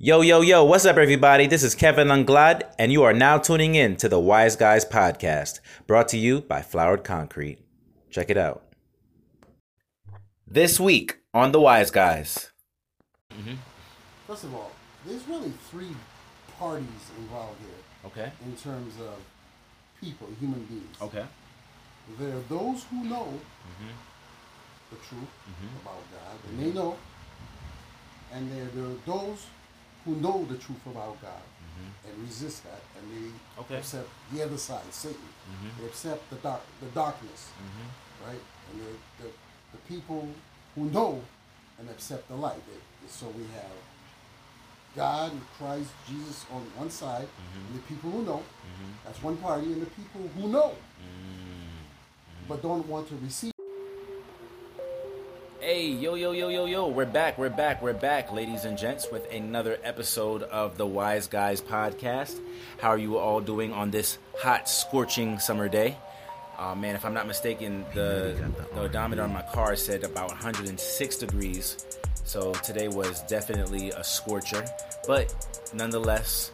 Yo, yo, yo, what's up, everybody? This is Kevin Unglad, and you are now tuning in to the Wise Guys Podcast, brought to you by Flowered Concrete. Check it out. This week on The Wise Guys. Mm-hmm. First of all, there's really three parties involved here Okay. in terms of people, human beings. Okay. There are those who know mm-hmm. the truth mm-hmm. about God, and they know. And there, there are those who know the truth about God mm-hmm. and resist that, and they Okay. accept the other side, Satan. Mm-hmm. They accept the dark, the darkness, mm-hmm. right? And the, the, the people who know and accept the light. They- so we have God and Christ, Jesus on one side, and the people who know. That's one party, and the people who know but don't want to receive. Hey, yo, yo, yo, yo, yo, we're back, we're back, we're back, ladies and gents, with another episode of the Wise Guys Podcast. How are you all doing on this hot, scorching summer day? Uh, man, if I'm not mistaken, the, the odometer on my car said about 106 degrees, so today was definitely a scorcher. But nonetheless,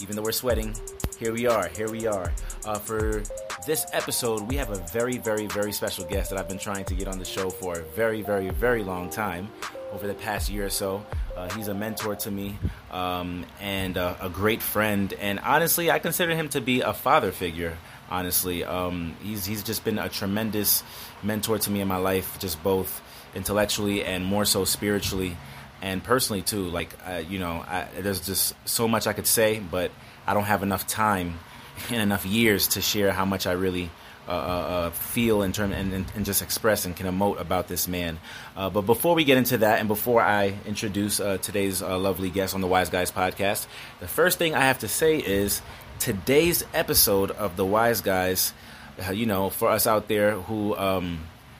even though we're sweating, here we are, here we are. Uh, for this episode, we have a very, very, very special guest that I've been trying to get on the show for a very, very, very long time over the past year or so. Uh, he's a mentor to me um, and uh, a great friend, and honestly, I consider him to be a father figure. Honestly, um, he's he's just been a tremendous mentor to me in my life, just both intellectually and more so spiritually and personally too. Like uh, you know, I, there's just so much I could say, but I don't have enough time and enough years to share how much I really uh, uh, uh, feel in term and, and, and just express and can emote about this man. Uh, but before we get into that, and before I introduce uh, today's uh, lovely guest on the Wise Guys podcast, the first thing I have to say is today's episode of the Wise Guys. You know, for us out there who um,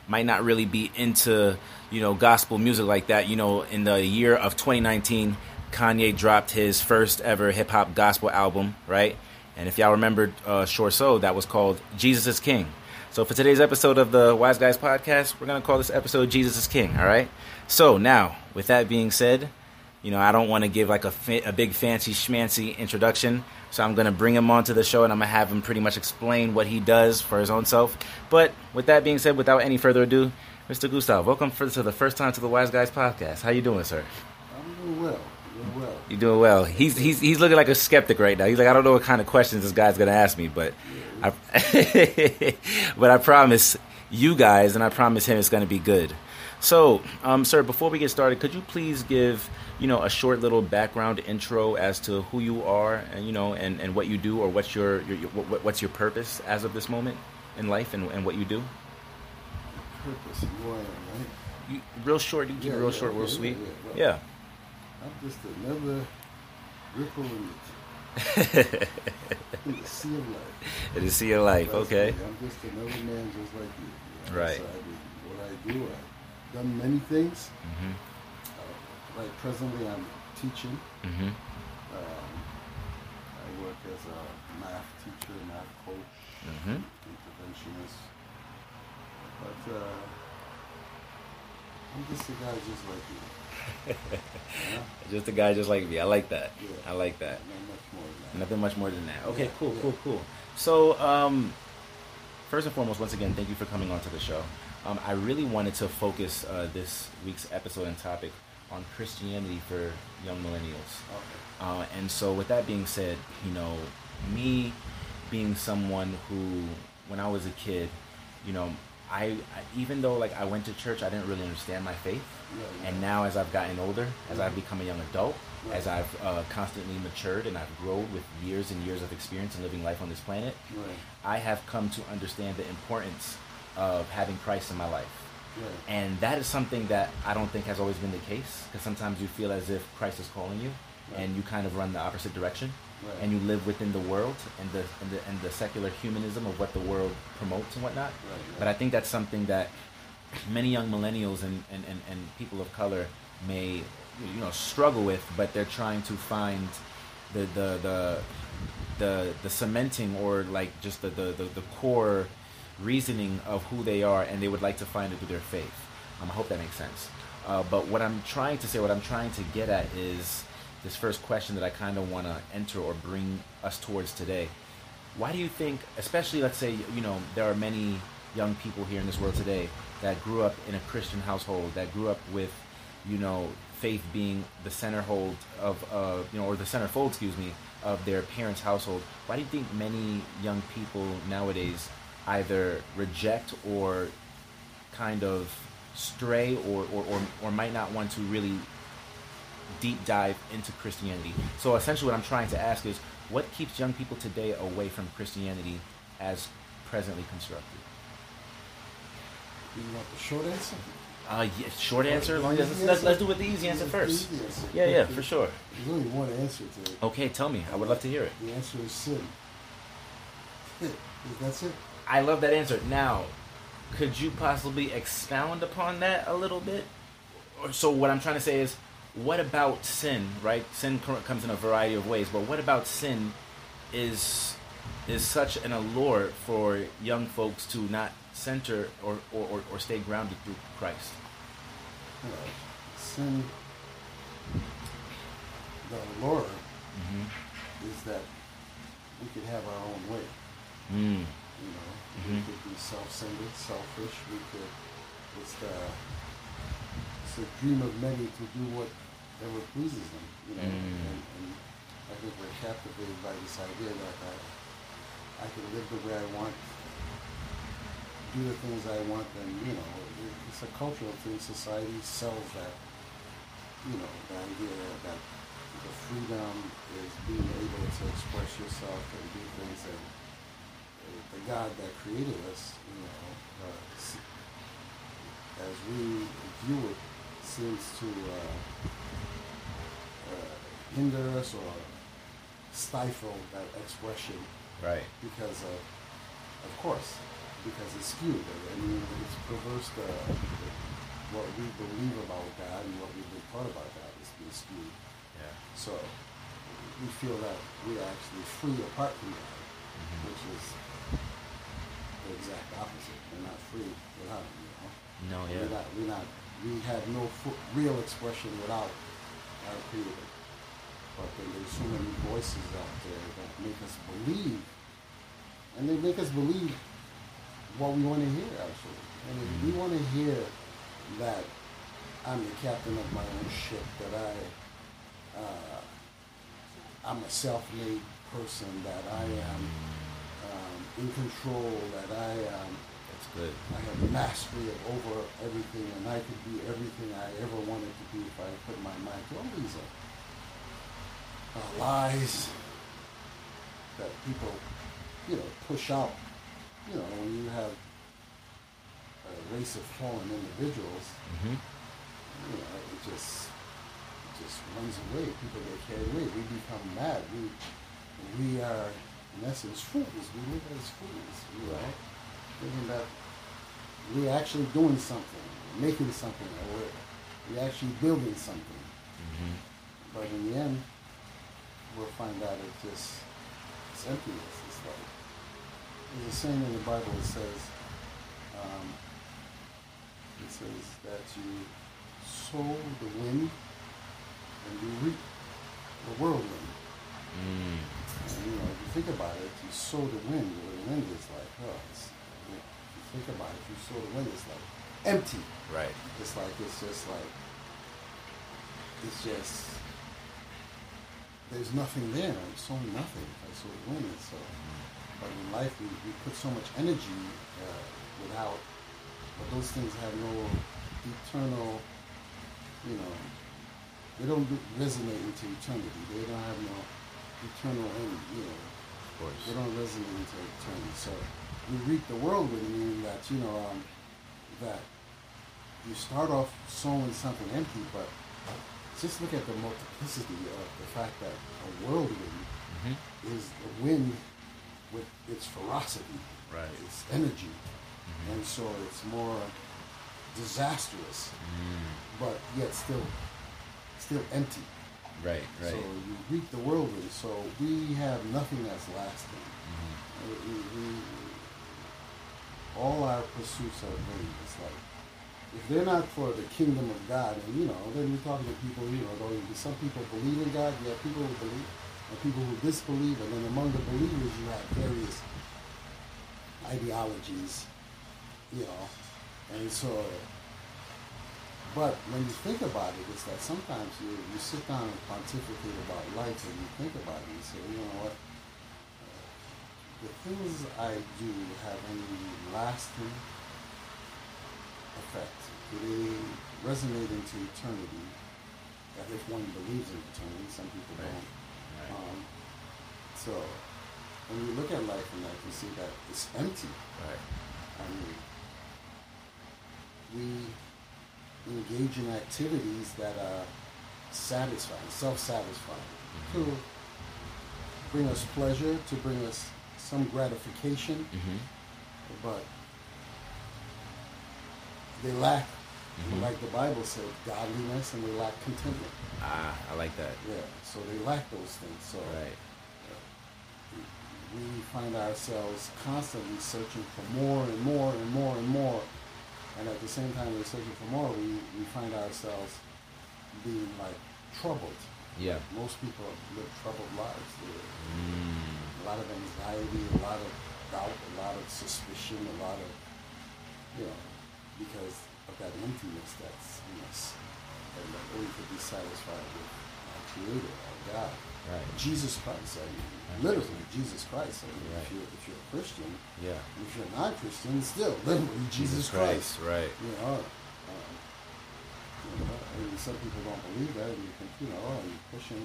might not really be into you know gospel music like that. You know, in the year of 2019, Kanye dropped his first ever hip hop gospel album, right? And if y'all remembered uh, Sure So, that was called Jesus is King. So for today's episode of the Wise Guys podcast, we're gonna call this episode Jesus is King. All right. So now, with that being said, you know I don't want to give like a, fa- a big fancy schmancy introduction. So I'm gonna bring him onto the show and I'm gonna have him pretty much explain what he does for his own self. But with that being said, without any further ado, Mr. Gustave, welcome for, to the first time to the Wise Guys podcast. How you doing, sir? I'm doing well. Doing well. You doing well? He's he's he's looking like a skeptic right now. He's like, I don't know what kind of questions this guy's gonna ask me, but I but I promise you guys and I promise him it's gonna be good. So, um, sir, before we get started, could you please give you know a short little background intro as to who you are and you know and, and what you do or what's your, your, your what, what's your purpose as of this moment in life and, and what you do? Purpose, who I am, right? You, real short, you Yeah, real yeah, short, real yeah, sweet. Yeah. I'm just another ripple in the, in the sea of life. It is see your life, okay. me. I'm just another man just like you. you know, Right. so I what I do, I've done many things. Mhm. Uh, right presently, I'm teaching. Mhm. Um, I work as a math teacher, math coach, Mhm. interventionist. But uh, I'm just a guy just like you. Yeah? Just a guy just like me. I like that. Yeah. I like that. Much more than that. Nothing much more than that. Okay, cool, cool, cool. So, um, first and foremost, once again, thank you for coming onto the show. Um, I really wanted to focus uh, this week's episode and topic on Christianity for young millennials. Okay. Uh, and so, with that being said, you know, me being someone who, when I was a kid, you know, I, I even though like I went to church, I didn't really understand my faith. Yeah. And now, as I've gotten older, as I've Mhm. become a young adult, Right. as I've uh, constantly matured and I've grown with years and years of experience in living life on this planet, Right. I have come to understand the importance of having Christ in my life. Right. And that is something that I don't think has always been the case because sometimes you feel as if Christ is calling you and you kind of run the opposite direction Right. and you live within the world and the, and the and the secular humanism of what the world promotes and whatnot. Right, right. But I think that's something that many young millennials and, and, and, and people of color may you know struggle with, but they're trying to find the the the the, the cementing or like just the, the, the, the core reasoning of who they are and they would like to find it through their faith. Um, I hope that makes sense. Uh, but what I'm trying to say, what I'm trying to get at is this first question that I kind of want to enter or bring us towards today. Why do you think, especially let's say, you know, there are many young people here in this world today that grew up in a Christian household, that grew up with, you know, faith being the center hold of, uh, you know, or the centerfold, excuse me, of their parents' household. Why do you think many young people nowadays either reject or kind of stray or, or, or, or might not want to really deep dive into Christianity? So essentially, what I'm trying to ask is what keeps young people today away from Christianity as presently constructed? You want the short answer? Uh, yeah, short answer. Long Easy let's, answer? let's do with the easy answer first. easy answer. Yeah, yeah, for sure. There's only one answer to it. Okay, tell me. I would love to hear it. The answer is sin. That's it. I love that answer. Now, could you possibly expound upon that a little bit? So what I'm trying to say is, what about sin? Right? Sin comes in a variety of ways, but what about sin is is such an allure for young folks to not center or, or, or, or stay grounded through Christ? Sin, the allure Mm-hmm. is that we could have our own way. Mm. You know, Mhm. we could be self-centered, selfish. We could. It's the it's the dream of many to do whatever pleases them. You know, Mm. and, and I think we're captivated by this idea that I, I can live the way I want, do the things I want, and you know, it's a cultural thing. Society sells that. You know, the idea that the freedom is being able to express yourself and do things and uh, the God that created us, you know, uh, as we view it, seems to uh, hinder us or stifle that expression Right. because of, of course, because it's skewed. I mean, it's perverse the, the, what we believe about God and what we've been taught about God is being skewed. Yeah. So we feel that we are actually free apart from God, Mhm. which is the exact opposite. We're not free without Him. You know? No, We're yeah. not. We're not. We have no real expression without our Creator. But then there's so many voices out there that make us believe, and they make us believe what we want to hear. Actually, and if we want to hear that I'm the captain of my own ship, that I, uh, I'm a self-made person, that I am um, in control, that I am. That's good. I have mastery over everything, and I could be everything I ever wanted to be if I put my mind to. All these are uh, lies that people, you know, push out. You know, when you have a race of fallen individuals, Mm-hmm. you know, it just it just runs away. People get carried away. We become mad. We we are in essence fools. We live as fools. You know, thinking that we're actually doing something, making something, or we're, we're actually building something. Mm-hmm. But in the end, we'll find out it's just it's emptiness. It's like there's a saying in the Bible that says, um, it says that you sow the wind and you reap the whirlwind. Mm. And, you know, if you think about it, you sow the wind. The wind is like, oh, it's, if you think about it, you sow the wind, it's like empty. Right. It's like it's just like it's just there's nothing there. I'm sowing nothing. I sow the wind. So, but in life we, we put so much energy uh, without, but those things have no eternal, you know, they don't resonate into eternity. They don't have no eternal end, you know. Of course. They don't resonate into eternity. So we reap the whirlwind, meaning that you know um, that you start off sowing something empty, but just look at the multiplicity of the fact that a whirlwind Mm-hmm. is the wind with its ferocity, Right. its energy, Mhm. and so it's more disastrous, Mm. but yet still still empty. Right. Right. So you reap the whirlwind. So we have nothing that's lasting. Mhm. We, we, we, all our pursuits are vain. It's like if they're not for the kingdom of God, and you know, then we're talking to people, you know, some people believe in God, you have people who believe, and people who disbelieve, and then among the believers you have various ideologies, you know, and so. But when you think about it, it's that sometimes you, you sit down and pontificate about life and you think about it and you say, you know what, the things I do have any lasting effect? They resonate into eternity? That if one believes in eternity, some people Right. don't. Right. Um, so when you look at life and that, you see that it's empty. right. I mean, we engage in activities that are satisfying, self-satisfying, Mhm. to bring us pleasure, to bring us some gratification, Mm-hmm. but they lack, Mhm. like the Bible said, godliness, and they lack contentment. Ah, I like that. Yeah, so they lack those things. So Right. we find ourselves constantly searching for more and more and more and more. And at the same time we're searching for more, we, we find ourselves being like troubled. Yeah. Most people live troubled lives. Mm. a lot of anxiety, a lot of doubt, a lot of suspicion, a lot of, you know, because of that emptiness that's in us. And that only could be satisfied with our Creator, our God. Right. Jesus Christ, I mean, literally Jesus Christ. I mean, Right. if, you're, if you're a Christian, Yeah. if you're not Christian, still literally Jesus, Christ. Right. You know, um, you know, I mean, some people don't believe that, and you think, you know, oh, you're pushing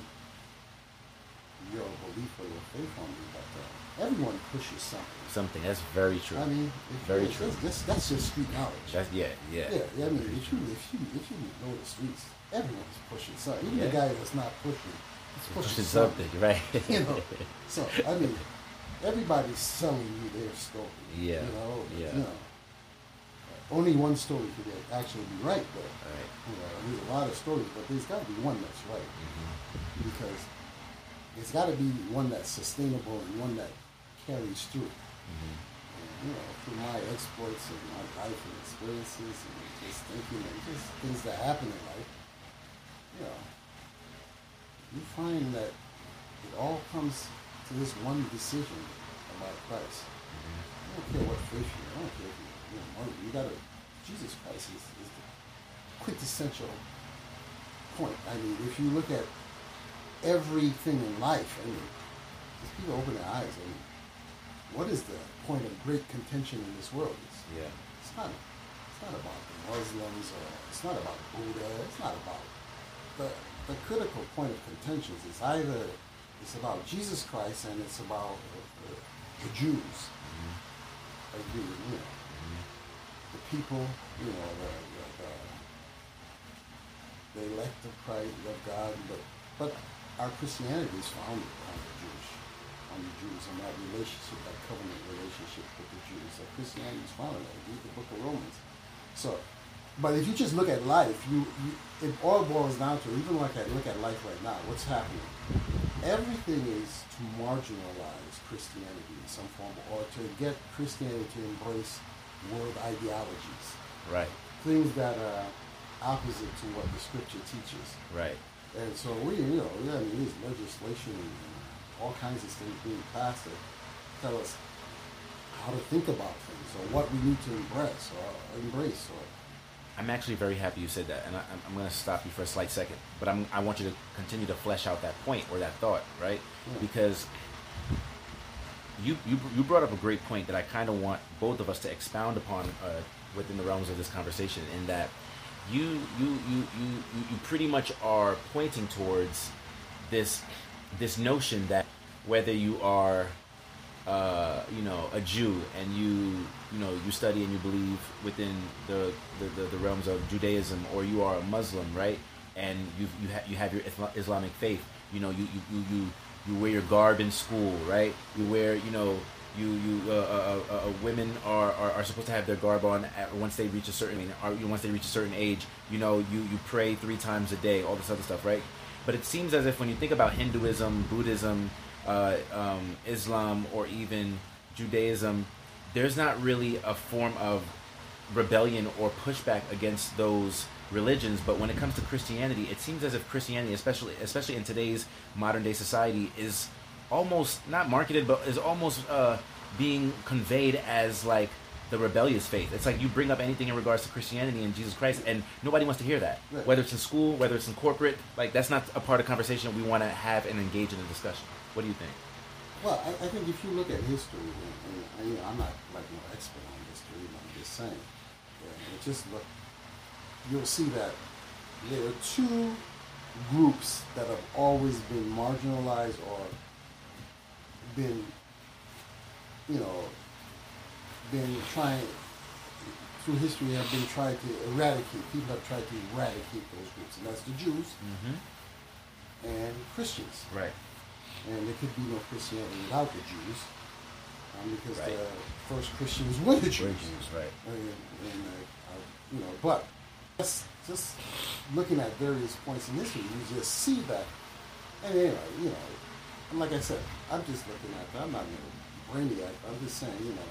your belief or your faith on me, but uh, everyone pushes something. Something that's very true. I mean, if Very you- true. That's, that's just street knowledge. that's yeah, yeah. yeah, I mean, if you if you if you know the streets, everyone's pushing something. Even the guy that's not pushing, he's pushing Pushing something. something, right? You know, so I mean, everybody's selling you their story. Yeah, You know. yeah. You know. Only one story could actually be right, though. right. You know, there's a lot of stories, but there's got to be one that's right Mm-hmm. because it's got to be one that's sustainable and one that carries through. Mm-hmm. You know, through my exploits and my life and experiences and just thinking and just things that happen in life, you know, you find that it all comes to this one decision about Christ. I don't care what faith you're, I don't care if you're, you know, you gotta, Jesus Christ is, is the quintessential point. I mean, if you look at everything in life, I mean, just people open their eyes. I mean, what is the point of great contention in this world? It's, Yeah. it's not. It's not about the Muslims or it's not about Buddha. It's not about the the critical point of contention is either it's about Jesus Christ and it's about the, the, the Jews. Mm-hmm. Like you, you know, mm-hmm. the people, you know, the, the, the, elect of Christ, of God, but but our Christianity is founded on Jewish, on the Jews and that relationship, that covenant relationship with the Jews. That Christianity is founded on. Read the book of Romans. So, but if you just look at life, you, you it all boils down to even like I look at life right now. What's happening? Everything is to marginalize Christianity in some form, or to get Christianity to embrace world ideologies, Right. things that are opposite to what the Scripture teaches. Right. And so we, you know, yeah, I mean, there's legislation and all kinds of things being passed that tell us how to think about things or what we need to embrace or embrace or I'm actually very happy you said that, and I, I'm- I'm going to stop you for a slight second. But I'm, I want you to continue to flesh out that point or that thought, right? Yeah. Because you, you you brought up a great point that I kind of want both of us to expound upon uh, within the realms of this conversation. In that you you you you, you pretty much are pointing towards this this notion that whether you are uh, you know, a Jew and you, you know, you study and you believe within the, the, the, the realms of Judaism, or you are a Muslim, right? And you you, ha- you have your Islamic faith. You know, you, you, you, you, wear your garb in school, right? You wear, you know, you you uh, uh, uh, uh, women are, are, are supposed to have their garb on at, once they reach a certain know, once they reach a certain age. You know, you you pray three times a day, all this other stuff, right? But it seems as if when you think about Hinduism, Buddhism, uh, um, Islam, or even Judaism, there's not really a form of rebellion or pushback against those religions. But when it comes to Christianity, it seems as if Christianity, especially especially in today's modern day society, is almost not marketed, but is almost uh, being conveyed as like the rebellious faith. It's like you bring up anything in regards to Christianity and Jesus Christ, and nobody wants to hear that. Right. Whether it's in school, whether it's in corporate, like that's not a part of conversation we want to have and engage in a discussion. What do you think? Well, I, I think if you look at history, and, and I, you know, I'm not like no expert on history, but I'm just saying, yeah, just look, you'll see that there are two groups that have always been marginalized or been, you know, been trying through history have been trying to eradicate. People have tried to eradicate those groups, and that's the Jews Mm-hmm. and Christians Right. and there could be no Christianity without the Jews, um, because Right. the first Christians were the Jews. Jews, right. And, and uh, uh, you know, but just just looking at various points in history, you just see that. And anyway, you know, and like I said, I'm just looking at that. I'm not no brainiac. I'm just saying, you know,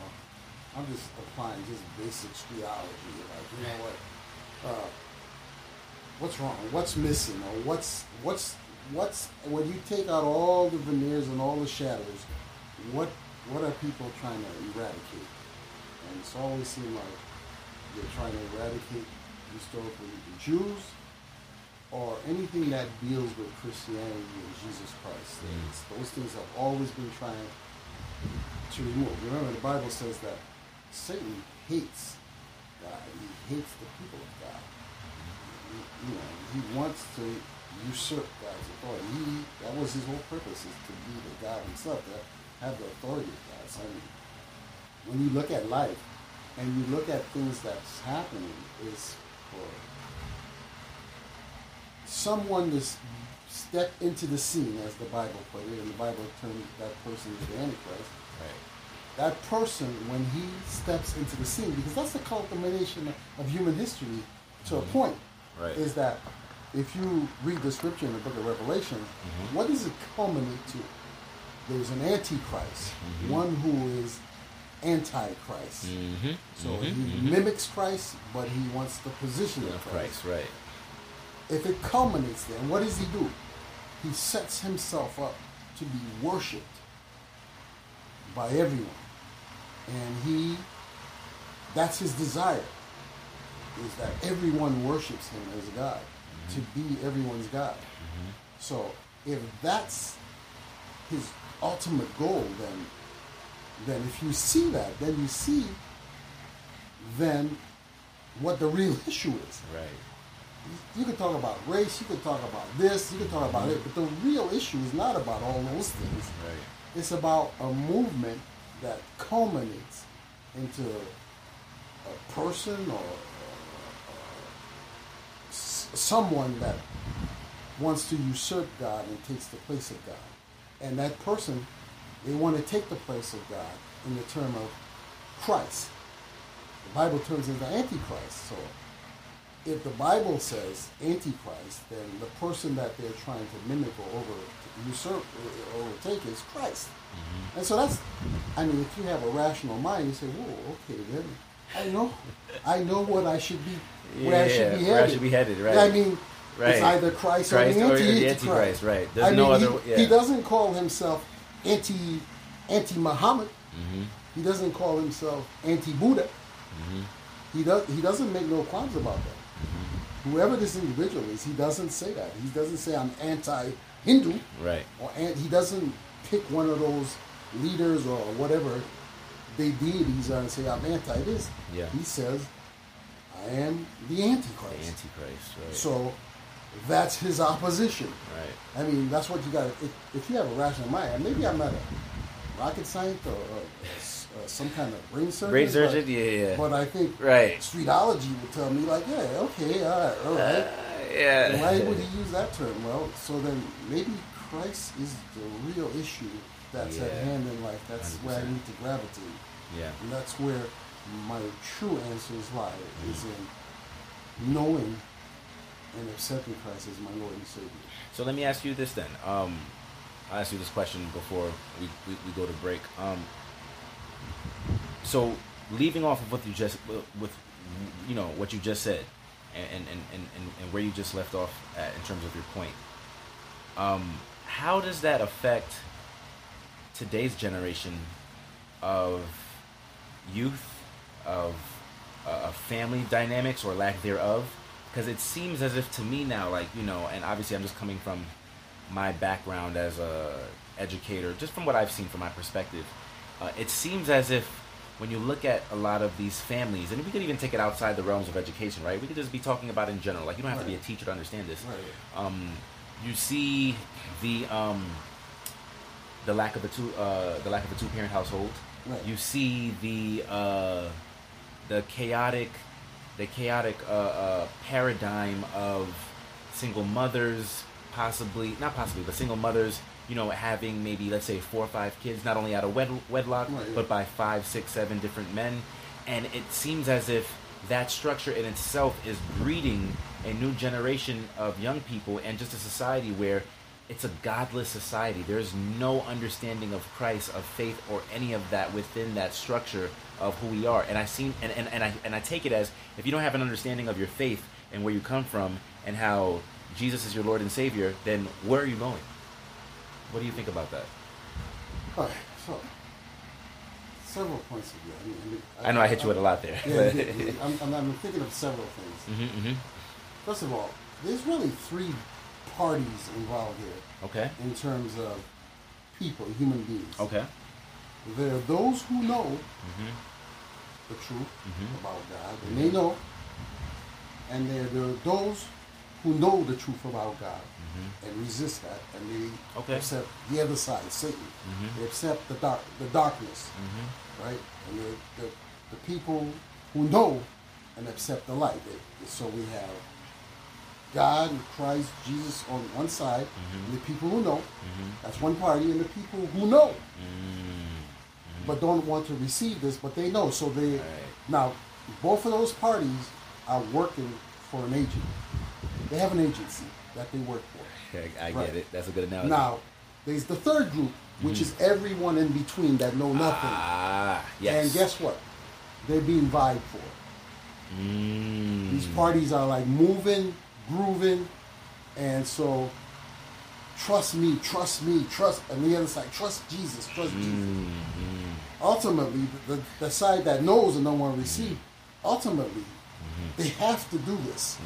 I'm just applying just basic theology. Like, you know what? Uh, what's wrong? What's missing? Or what's what's what's when you take out all the veneers and all the shadows, what what are people trying to eradicate? And it's always seemed like they're trying to eradicate historically the Jews or anything that deals with Christianity and Jesus Christ. Mm. It's- Those things have always been trying to remove. Remember, the Bible says that Satan hates God. He hates the people of God. You know, he wants to usurp God's authority. He, that was his whole purpose, is to be the God himself, to have the authority of God. So, I mean, when you look at life and you look at things that's happening, is for someone to step into the scene, as the Bible put it, and the Bible termed that person as the Antichrist Right. That person when he steps into the scene because that's the culmination of human history to a mm-hmm. point Right. is that if you read the scripture in the book of revelation mm-hmm. what does it culminate to? There's an antichrist mm-hmm. one who is antichrist. Mm-hmm. so he mimics christ but he wants the position of Of christ Christ, right. if it culminates there what does he do? He sets himself up to be worshipped by everyone and he that's his desire is that everyone worships him as god mm-hmm. to be everyone's god mm-hmm. so if that's his ultimate goal then then if you see that then you see then what the real issue is Right. you can talk about race, you can talk about this, you can talk about mm-hmm. it, but the real issue is not about all those things. Right. It's about a movement that culminates into a person or someone that wants to usurp God and takes the place of God. And that person, they want to take the place of God in the term of Christ. The Bible terms it the Antichrist. So if the Bible says Antichrist, then the person that they're trying to mimic or over usurp or overtake is Christ. And so that's, I mean, if you have a rational mind, you say, "Whoa, okay, then I know, I know what I should be, where I should be headed. where I should be headed, right. I mean, Right. it's either Christ, Christ or or the the anti Antichrist, right. There's I no mean, other- He, yeah. he doesn't call himself anti anti Muhammad. Mm-hmm. He doesn't call himself anti Buddha. Mm-hmm. He does. He doesn't make no qualms about that. Whoever this individual is, he doesn't say that. He doesn't say I'm anti-Hindu, Right. or an, he doesn't pick one of those leaders or whatever they deities are and say I'm anti this. Yeah. He says I am the Antichrist. The Antichrist, right. so that's his opposition. right. I mean, that's what you got. If, if you have a rational mind, maybe I'm not a rocket scientist or, or uh, some kind of brain surgeon. Brain but- surgeon? Yeah, yeah. But I think Right. streetology would tell me like, yeah, okay, all right, all right. Uh, yeah. Why would he use that term? Well, so then maybe Christ is the real issue that's at hand in life. That's where I 100%. need to gravitate, Yeah. and that's where my true answers lie. Is in knowing and accepting Christ as my Lord and Savior. So let me ask you this then. Um, I'll ask you this question before we, we, we go to break. Um, so leaving off of what you just with you know what you just said, and and and, and, where you just left off at in terms of your point. Um, how does that affect today's generation of youth, of uh, family dynamics or lack thereof? Because it seems as if to me now, like you know, and obviously I'm just coming from my background as a educator, just from what I've seen from my perspective, uh, it seems as if when you look at a lot of these families, and we could even take it outside the realms of education, right? We could just be talking about in general. Like you don't have to be a teacher to understand this. Right. Um, you see the um, the lack of a two uh, the lack of a two parent household. Right. You see the uh, the chaotic the chaotic uh, uh, paradigm of single mothers, possibly not possibly, but single mothers. You know, having maybe let's say four or five kids, not only out of wed- wedlock, Right, but by five, six, seven different men, and it seems as if that structure in itself is breeding a new generation of young people and just a society where it's a godless society. There's no understanding of Christ, of faith, or any of that within that structure of who we are. And I seem and, and, and I and I take it as if you don't have an understanding of your faith and where you come from and how Jesus is your Lord and Savior, then where are you going? What do you think about that? All right, so several points of view. I, mean, I know I hit you with a lot there. Yeah, yeah. I'm, I'm, I'm thinking of several things. hmm hmm First of all, there's really three parties involved here Okay. in terms of people, human beings. Okay. There are those who know hmm the truth Mhm. about God, and they know. And there, there are those who know the truth about God hmm and resist that, and they Okay. accept the other side, Satan. Mhm. They accept the dark, the darkness, hmm right? And the, the, the people who know and accept the light. So we have God and Christ, Jesus on one side, Mhm. and the people who know. hmm That's one party, and the people who know but don't want to receive this, but they know. So they Right. now both of those parties are working for an agent. They have an agency that they work for. I, I Right. get it. That's a good analogy. Now, there's the third group, which is everyone in between that know nothing. Ah, yes. And guess what? They're being vied for. Mm. These parties are like moving, grooving, and so trust me, trust me, trust. And the other side, trust Jesus, trust Jesus. Mm-hmm. Ultimately, the, the, side that knows and don't want to receive, ultimately, Mm-hmm. they have to do this,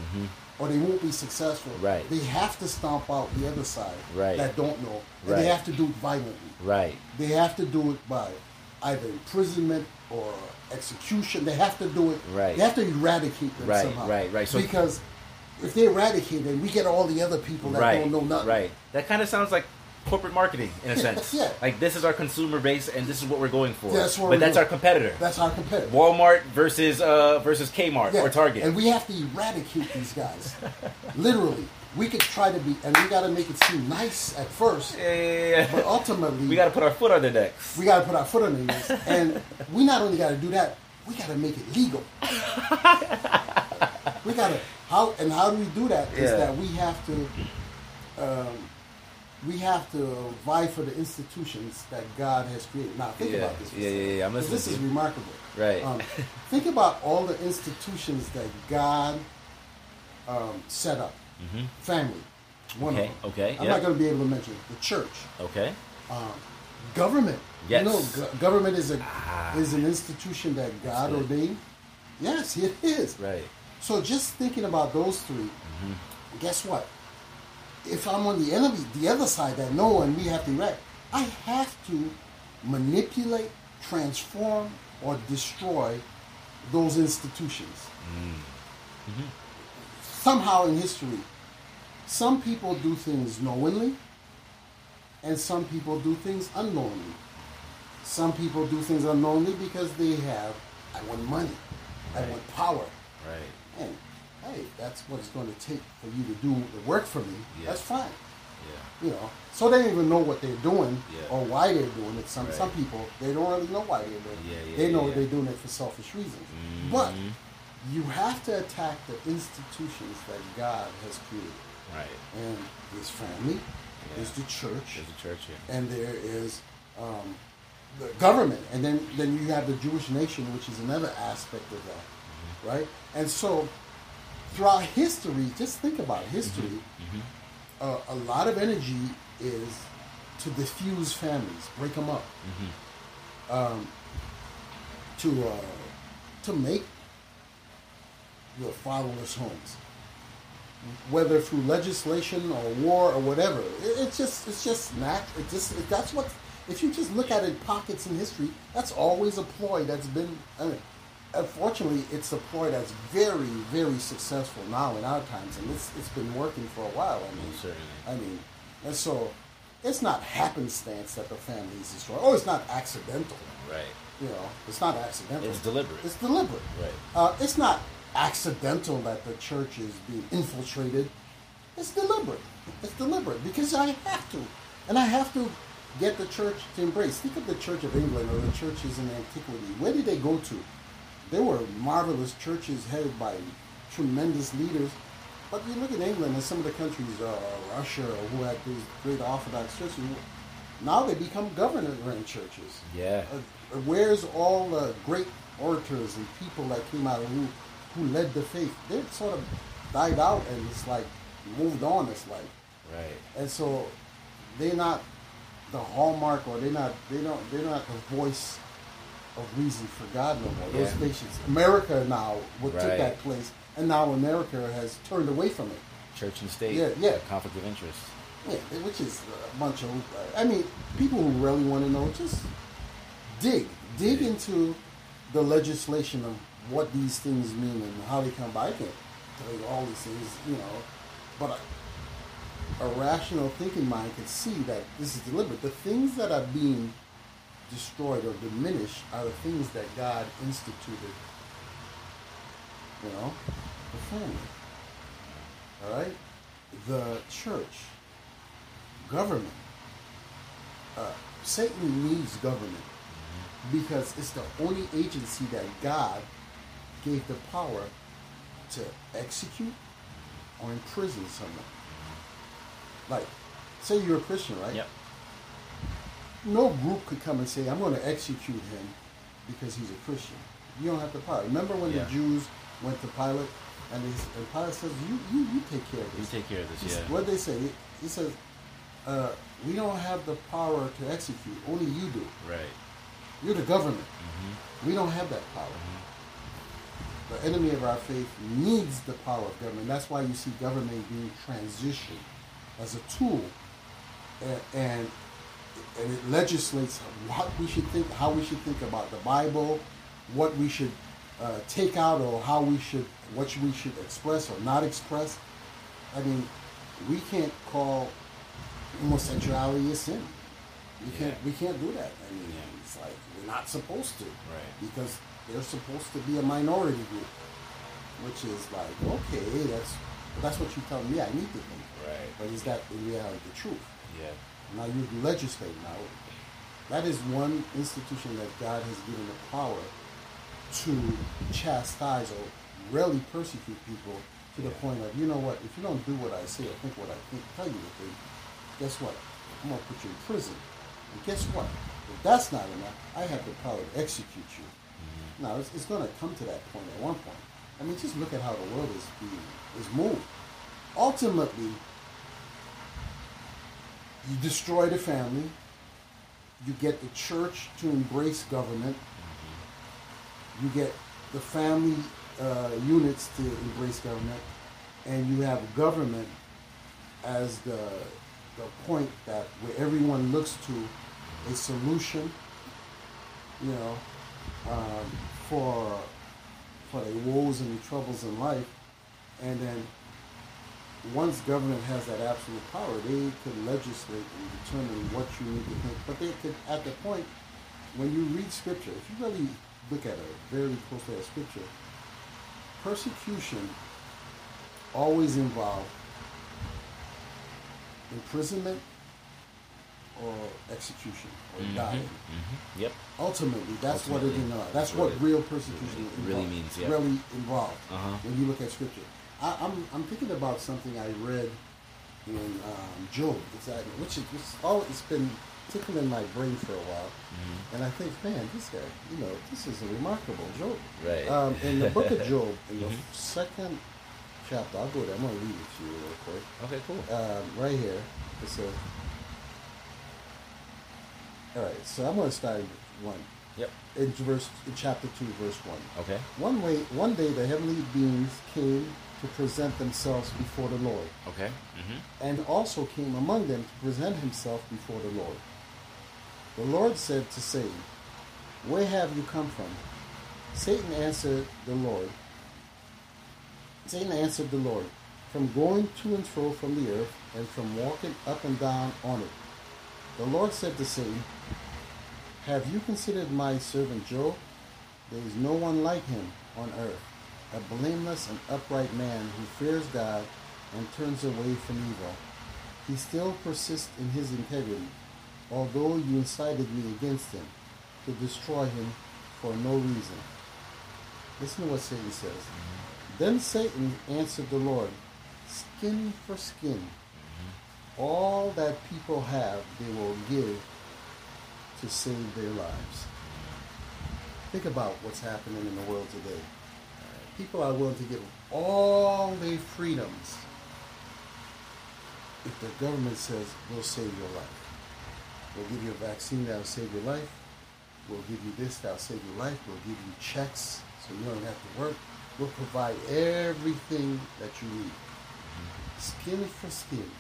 or they won't be successful. Right. They have to stomp out the other side Right. that don't know, and Right. they have to do it violently. Right. They have to do it by either imprisonment or execution. They have to do it. Right. They have to eradicate them Right, somehow. right, right. So- because if they eradicate them, we get all the other people that right. don't know nothing. Right. That kind of sounds like corporate marketing in a sense. Yeah. Like this is our consumer base and this is what we're going for. That's what but that's doing. our competitor. That's our competitor. Walmart versus uh versus Kmart Yeah, or Target. And we have to eradicate these guys. Literally. We could try to be, and we got to make it seem nice at first, yeah, yeah, yeah. but ultimately, we got to put our foot on their necks. we got to put our foot on their necks. And we not only got to do that, we got to make it legal. we got to how and how do we do that? Is Yeah. that we have to um, we have to vie for the institutions that God has created. Now think Yeah, about this. yeah, yeah, yeah, I'm listening This is remarkable. Right. Um, think about all the institutions that God um, set up. Family, one Okay, of them. okay, I'm yeah. not going to be able to mention the church. Okay. Um, government. Yes. You know, go- government is a Ah. is an institution that God ordained. Yes, it is. Right. So just thinking about those 3 guess what? If I'm on the enemy, the other side that no and we have to erect, I have to manipulate, transform, or destroy those institutions. Mm-hmm. Mm-hmm. Somehow in history, some people do things knowingly, and some people do things unknowingly. Some people do things unknowingly because they have, I want money, I want power. Right. And hey, that's what it's going to take for you to do the work for me. Yeah. That's fine. Yeah. You know, so they don't even know what they're doing Yeah. or why they're doing it. Some Right. some people they don't really know why they're doing it. Yeah, yeah, they know yeah. they're doing it for selfish reasons. But Mhm. you have to attack the institutions that God has created, Right. and His family, Yeah. there's the church, There's a church here. and there is um, the government, and then then you have the Jewish nation, which is another aspect of that. right? And so throughout history, just think about history. Mm-hmm. Uh, a lot of energy is to diffuse families, break them up, Mm-hmm. um, to uh, to make your fatherless homes, whether through legislation or war or whatever. It, it's just it's just nat. It just it, that's what. If you just look at it pockets in history, that's always a ploy that's been. I mean, unfortunately, it's a ploy that's very very successful now in our times, and it's it's been working for a while. I mean, certainly. I mean, and so it's not happenstance that the family is destroyed. Oh, it's not accidental. Right. You know, it's not accidental. It's deliberate. It's deliberate. Right. Uh, it's not accidental that the church is being infiltrated. It's deliberate. It's deliberate because I have to, and I have to get the church to embrace. Think of the Church of England or the churches in antiquity. Where did they go to? There were marvelous churches headed by tremendous leaders. But you look at England and some of the countries, uh, Russia, who had these great Orthodox churches. Now they become government-run churches. Yeah. Uh, where's all the great orators and people that came out who who led the faith? They sort of died out and it's like moved on. It's like Right. and so they're not the hallmark or they're not they don't they're not the voice of reason for God no more. Those Yeah. stations. America now would Right. take that place and now America has turned away from it. Church and state. Yeah, yeah. Conflict of interest. Yeah, which is a bunch of. I mean, people who really want to know, just dig, dig into the legislation of what these things mean and how they come by. I can't tell you all these things, you know, but a, a rational thinking mind can see that this is deliberate. The things that are being destroyed or diminished are the things that God instituted. You know, the family. All right, the church government. Uh, Satan needs government because it's the only agency that God gave the power to execute or imprison someone. Like, say you're a Christian, right? Yep. No group could come and say, I'm going to execute him because he's a Christian. You don't have the power. Remember when Yeah. the Jews went to Pilate and, they, and Pilate says, you, you, you take care of this. You take care of this. Yeah. What they say? He, says, uh, "We don't have the power to execute. Only you do. Right. You're the government. Mm-hmm. We don't have that power." The enemy of our faith needs the power of government. That's why you see government being transitioned as a tool, and, and and it legislates what we should think, how we should think about the Bible, what we should uh, take out, or how we should, what we should express or not express. I mean, we can't call homosexuality a sin. We can't. Yeah. We can't do that. I mean, it's like we're not supposed to, Right. Because they're supposed to be a minority group, which is like, okay, that's that's what you tell me I need to think. Right. But is that in reality the truth? Yeah. Now you legislate now. That is one institution that God has given the power to chastise or really persecute people to the Yeah. point of, you know what, if you don't do what I say or think what I think, tell you to think, guess what? I'm gonna put you in prison. And guess what? If that's not enough, I have the power to execute you. Mm-hmm. Now it's, it's gonna come to that point at one point. I mean, just look at how the world is being is moved. Ultimately, you destroy the family. You get the church to embrace government. You get the family uh, units to embrace government, and you have government as the the point that where everyone looks to a solution. You know, um, for for the woes and the troubles in life, and then once government has that absolute power, they could legislate and determine what you need to think. But they could, at the point when you read scripture, if you really look at it very closely at scripture, persecution always involved imprisonment or execution or Mhm. dying. Mhm. Yep. Ultimately, that's what it Ultimately, involves. That's what real persecution really- really involves. means, yeah. Really involved Uh-huh. when you look at scripture. I, I'm I'm thinking about something I read in um, Job, exactly, which is all it's been tickling in my brain for a while, Mm-hmm. and I think, man, this guy, you know, this is a remarkable Job. Right. Um, in the book of Job, in the Mhm. second chapter, I'll go there. I'm gonna read it to you real quick. Okay, cool. Um, right here, it says. All right, so I'm gonna start one. Yep. In verse, in chapter two, verse one. Okay. One way, one day, the heavenly beings came to present themselves before the Lord, Okay. Mm-hmm. and also came among them to present himself before the Lord. The Lord said to Satan, Where have you come from? Satan answered the Lord. Satan answered the Lord, From going to and fro from the earth, and from walking up and down on it. The Lord said to Satan, Have you considered my servant Job? There is no one like him on earth, a blameless and upright man who fears God and turns away from evil. He still persists in his integrity, although you incited me against him to destroy him for no reason. Listen to what Satan says. Mm-hmm. Then Satan answered the Lord, Skin for skin. Mm-hmm. All that people have, they will give to save their lives. Think about what's happening in the world today. People are willing to give all their freedoms if the government says we'll save your life. We'll give you a vaccine that'll save your life. We'll give you this that'll save your life. We'll give you checks so you don't have to work. We'll provide everything that you need. Skin for skin.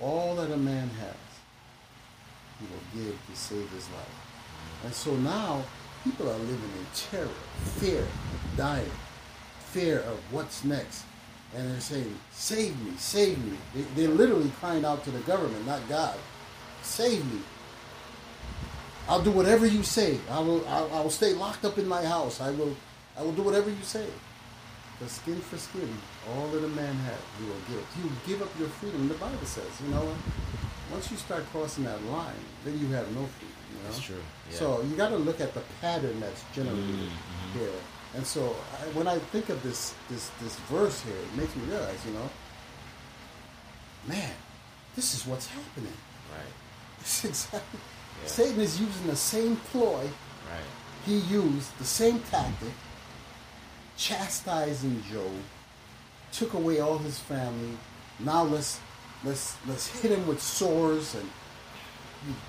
All that a man has, he will give to save his life. And so now people are living in terror, fear, dying, fear of what's next. And they're saying, Save me, save me. They, they're literally crying out to the government, not God. Save me. I'll do whatever you say. I will, I, I will stay locked up in my house. I will, I will do whatever you say. The skin for skin, all that a man has, he will give. You give up your freedom. The Bible says, you know, once you start crossing that line, then you have no freedom. You know? That's true, yeah. So you got to look at the pattern that's generated Mhm, here. And so I, when I think of this this this verse here, it makes me realize, you know, man, this is what's happening. Right. This is exactly. Yeah. Satan is using the same ploy Right. he used, the same tactic, chastising Job, took away all his family. Now let's let's let's hit him with sores and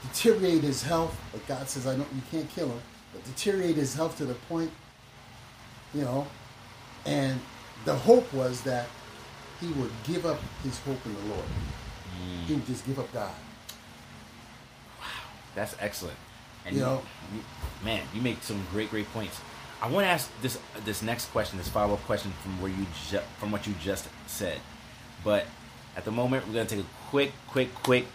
deteriorate his health. But God says, I know you can't kill him, but deteriorate his health to the point, you know. And the hope was that he would give up his hope in the Lord. He would just give up God. Wow, that's excellent. And You you, know- you- man, you make some great, great points. I want to ask this this next question, this follow up question from where you ju- from what you just said. But at the moment, we're gonna take a quick, quick, quick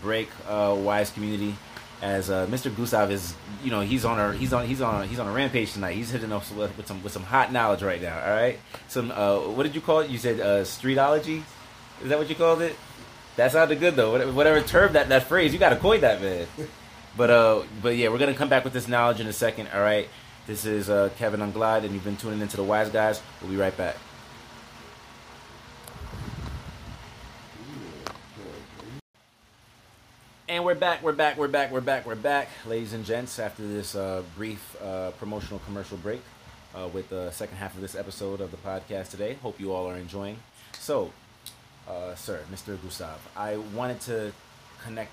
break. Uh, wise community, as uh, Mr. Gustave is, you know, he's on a he's on he's on he's on a rampage tonight. He's hitting us with, with some with some hot knowledge right now. All right, some uh, what did you call it? You said uh, streetology. Is that what you called it? That sounded good though. Whatever- Whatever term that that phrase, you got to coin that, man. But uh, but yeah, we're gonna come back with this knowledge in a second. All right, this is uh, Kevin Unglide, and you've been tuning into the Wise Guys. We'll be right back. And we're back, we're back, we're back, we're back, we're back, ladies and gents. After this uh, brief uh, promotional commercial break, uh, with the second half of this episode of the podcast today. Hope you all are enjoying. So, uh, sir, Mr. Gustave, I wanted to connect,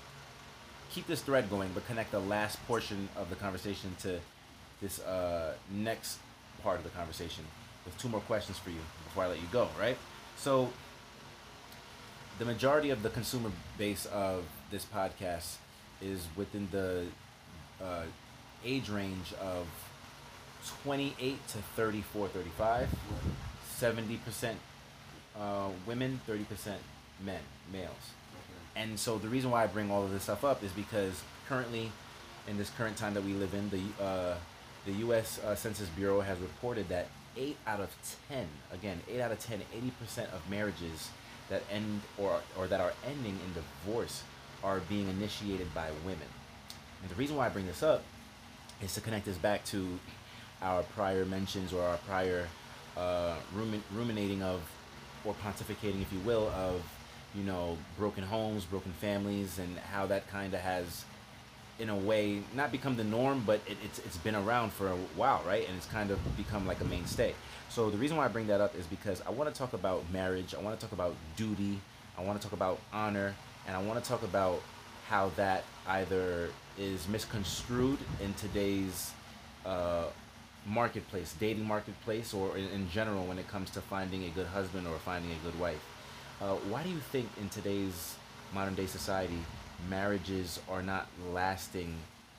keep this thread going, but connect the last portion of the conversation to this uh, next part of the conversation with two more questions for you before I let you go. Right? So, the majority of the consumer base of this podcast is within the uh, age range of 28 to 34 35 70% uh, women 30% men males. And so the reason why i bring all of this stuff up is because currently in this current time that we live in the uh, the us uh, census bureau has reported that 8 out of 10 again 8 out of 10 80% of marriages that end or or that are ending in divorce are being initiated by women and the reason why i bring this up is to connect this back to our prior mentions or our prior uh, rumin- ruminating of or pontificating, if you will, of you know, broken homes, broken families, and how that kind of has, in a way, not become the norm, but it, it's it's been around for a while, right? And it's kind of become like a mainstay. So the reason why I bring that up is because I want to talk about marriage. I want to talk about duty. I want to talk about honor, and I want to talk about how that either is misconstrued in today's uh, marketplace, dating marketplace, or in, in general when it comes to finding a good husband or finding a good wife. Uh, why do you think in today's modern day society marriages are not lasting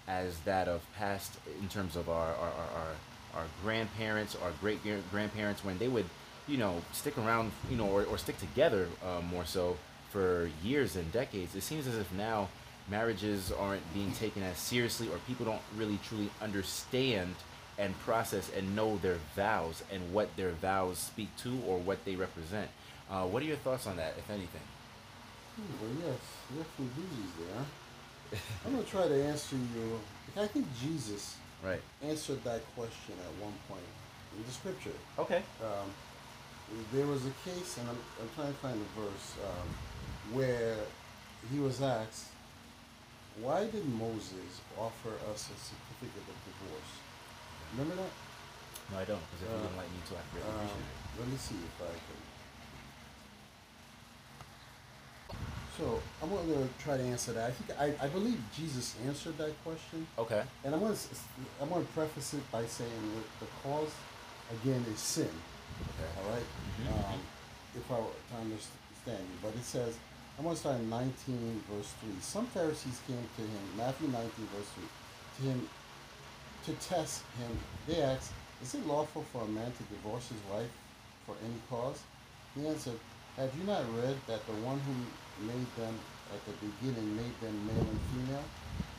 as that of past in terms of our our, our, our, our grandparents, our great grandparents when they would, you know, stick around, you know, or, or stick together uh, more so for years and decades. It seems as if now marriages aren't being taken as seriously or people don't really truly understand and process and know their vows and what their vows speak to or what they represent. Uh, what are your thoughts on that, if anything? Hmm, well, yes, yes, indeed, there. I'm going to try to answer you. I think Jesus right. answered that question at one point in the scripture. Okay. Um, there was a case, and I'm, I'm trying to find the verse, um, where he was asked, why did Moses offer us a certificate of divorce? Remember that? No, I don't, because if uh, you didn't like me to, I really um. Let me see if I can. So I'm going to try to answer that. I think I, I believe Jesus answered that question. Okay. And I'm going to I'm going to preface it by saying that the cause again is sin. Okay. All right? mm-hmm. um, if I were to understand you, but it says I'm going to start in 19 verse 3. Some Pharisees came to him, Matthew 19 verse 3, to him to test him. They asked, "Is it lawful for a man to divorce his wife for any cause?" He answered, "Have you not read that the one who made them at the beginning made them male and female,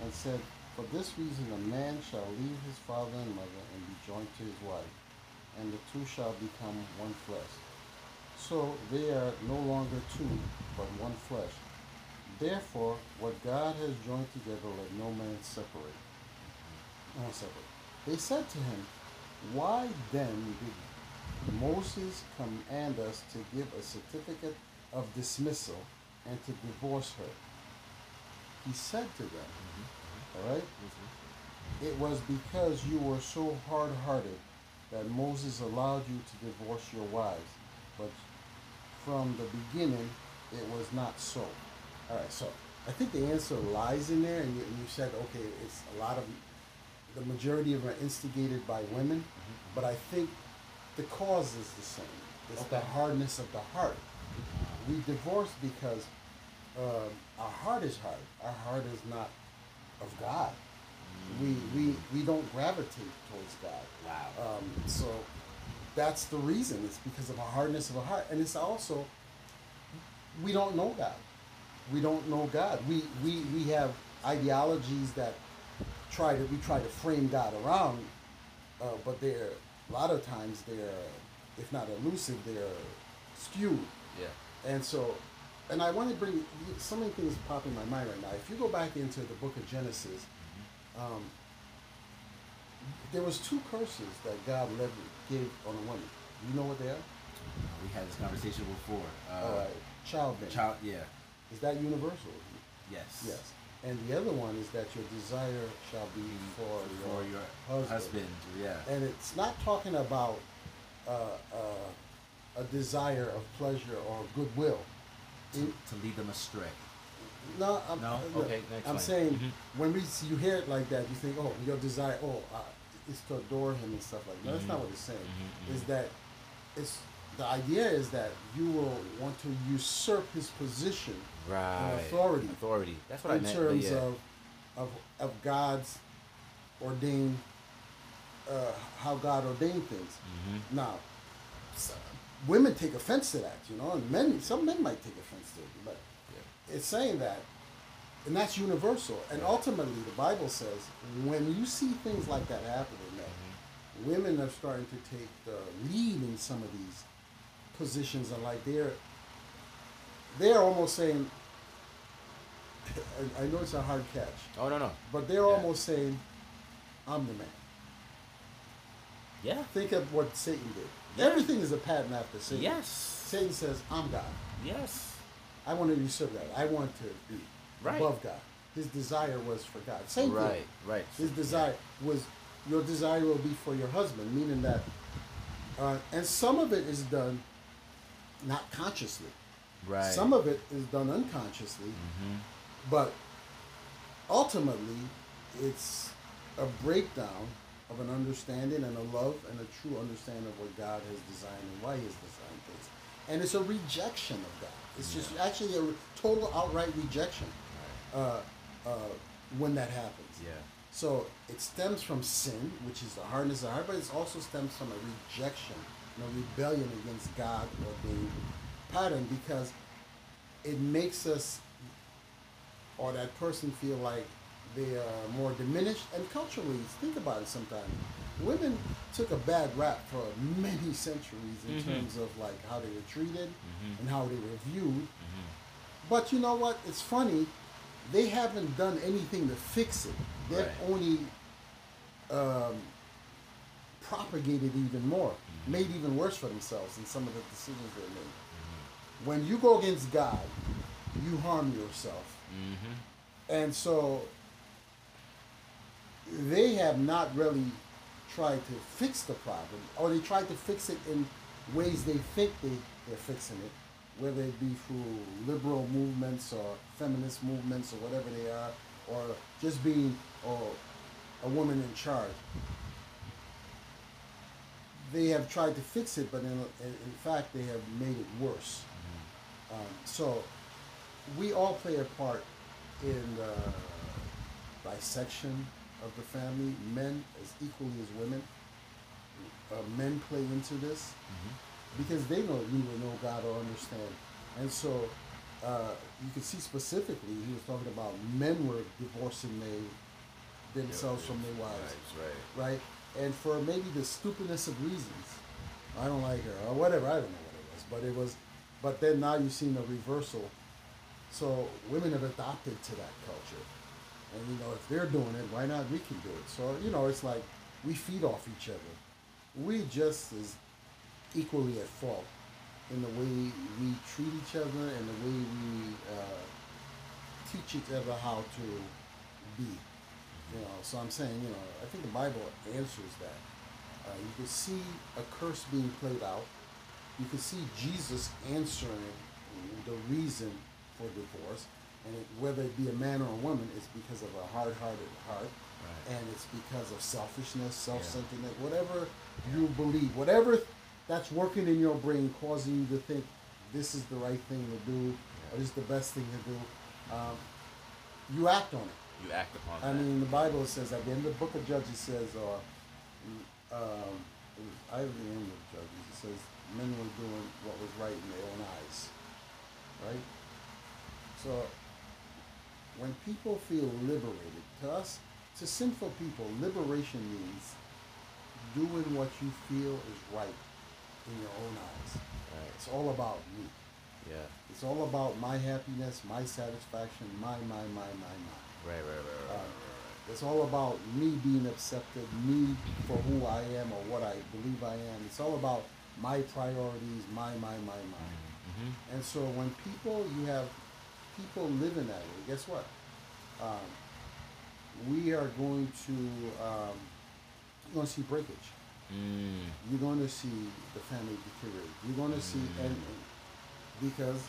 and said, For this reason a man shall leave his father and mother and be joined to his wife, and the two shall become one flesh. So they are no longer two, but one flesh. Therefore, what God has joined together, let no man separate. No separate. They said to him, Why then did Moses command us to give a certificate of dismissal and to divorce her. He said to them, mm-hmm. all right, mm-hmm. it was because you were so hard hearted that Moses allowed you to divorce your wives. But from the beginning, it was not so. All right, so I think the answer lies in there, and you, and you said, okay, it's a lot of the majority of them are instigated by women, mm-hmm. but I think the cause is the same. It's okay. the hardness of the heart. We divorce because um, our heart is hard. Our heart is not of God. We, we, we don't gravitate towards God. Wow. Um, so that's the reason. It's because of a hardness of a heart. And it's also, we don't know God. We don't know God. We, we, we have ideologies that try to, we try to frame God around, uh, but they're, a lot of times they're, if not elusive, they're skewed. Yeah. And so and I want to bring so many things pop in my mind right now. If you go back into the book of Genesis, mm-hmm. um, there was two curses that God gave on a woman. You know what they are? We had this conversation before. Uh, All right, childbearing. Child, yeah. Is that universal? Yes. Yes. And the other one is that your desire shall be for, for your, your husband. husband. Yeah. And it's not talking about uh, uh, a desire of pleasure or goodwill to, to lead them astray. No, I'm, no. Okay, next I'm saying mm-hmm. when we see, you hear it like that, you think, oh, your desire, oh, uh, is to adore him and stuff like that. Mm-hmm. That's not what it's saying. Mm-hmm. Is that it's the idea is that you will want to usurp his position right. and authority. Authority. That's what in I meant. In terms yeah. of, of of God's ordained, uh, how God ordained things. Mm-hmm. Now, women take offense to that, you know, and men, some men might take offense to it, but yeah. it's saying that, and that's universal. And yeah. ultimately, the Bible says when you see things like that happening, that mm-hmm. women are starting to take the lead in some of these positions, and like they're they're almost saying, I know it's a hard catch. Oh no no. But they're yeah. almost saying, "I'm the man." Yeah. Think of what Satan did. Everything is a pattern after Satan. Yes. Satan says, I'm God. Yes. I want to usurp that. I want to be Right. above God. His desire was for God. Same Right, thing. right. His desire was your desire will be for your husband, meaning that, uh, and some of it is done not consciously. Right. Some of it is done unconsciously, Mhm. but ultimately, it's a breakdown of an understanding and a love and a true understanding of what God has designed and why He has designed things. And it's a rejection of God. It's just actually a re- total outright rejection uh, uh, when that happens. Yeah. So it stems from sin, which is the hardness of heart, but it also stems from a rejection a rebellion against God ordained pattern because it makes us or that person feel like they are more diminished. And culturally, think about it sometimes. Women took a bad rap for many centuries in Mhm. terms of like how they were treated Mhm. and how they were viewed. Mhm. But you know what? It's funny. They haven't done anything to fix it. They've Right. only um, propagated even more. Made even worse for themselves in some of the decisions they made. Mm-hmm. When you go against God, you harm yourself. Mhm. And so they have not really tried to fix the problem, or they tried to fix it in ways they think they, they're fixing it, whether it be through liberal movements or feminist movements or whatever they are, or just being or a woman in charge. They have tried to fix it, but in, in, fact, they have made it worse. Um, so we all play a part in the dissection of the family, men as equally as women. Uh, men play into this Mhm. because they know neither know God or understand. And so uh, you can see specifically, he was talking about men were divorcing they, themselves from their wives Right. Right. right? And for maybe the stupidest of reasons, I don't like her or whatever. I don't know what it was, but it was. But then now you've seen a reversal. So women have adopted to that culture, and you know if they're doing it, why not we can do it? So you know it's like we feed off each other. We just as equally at fault in the way we treat each other and the way we uh, teach each other how to be. You know, so I'm saying, you know, I think the Bible answers that. Uh, you can see a curse being played out. You can see Jesus answering the reason for divorce, and it, whether it be a man or a woman, it's because of a hard-hearted heart, Right. and it's because of selfishness, self-centeredness, whatever you believe, whatever that's working in your brain, causing you to think this is the right thing to do, or this is the best thing to do. Um, you act on it. You act upon I that. mean, the Bible says at the end of the book of Judges says, uh, um, was either the end of Judges. It says men were doing what was right in their own eyes, right? So when people feel liberated, to us, to sinful people, liberation means doing what you feel is right in your own eyes. Right. It's all about me. Yeah. It's all about my happiness, my satisfaction, my, my, my, my, my. Right. Right. Right. Right. Uh. It's all about me being accepted, me for who I am or what I believe I am. It's all about my priorities, my, my, my, my. Mhm. And so when people, you have people living that way, guess what? Um, we are going to, um, you're going to see breakage. Mm. You're going to see the family deteriorate. You're going to see, and, and because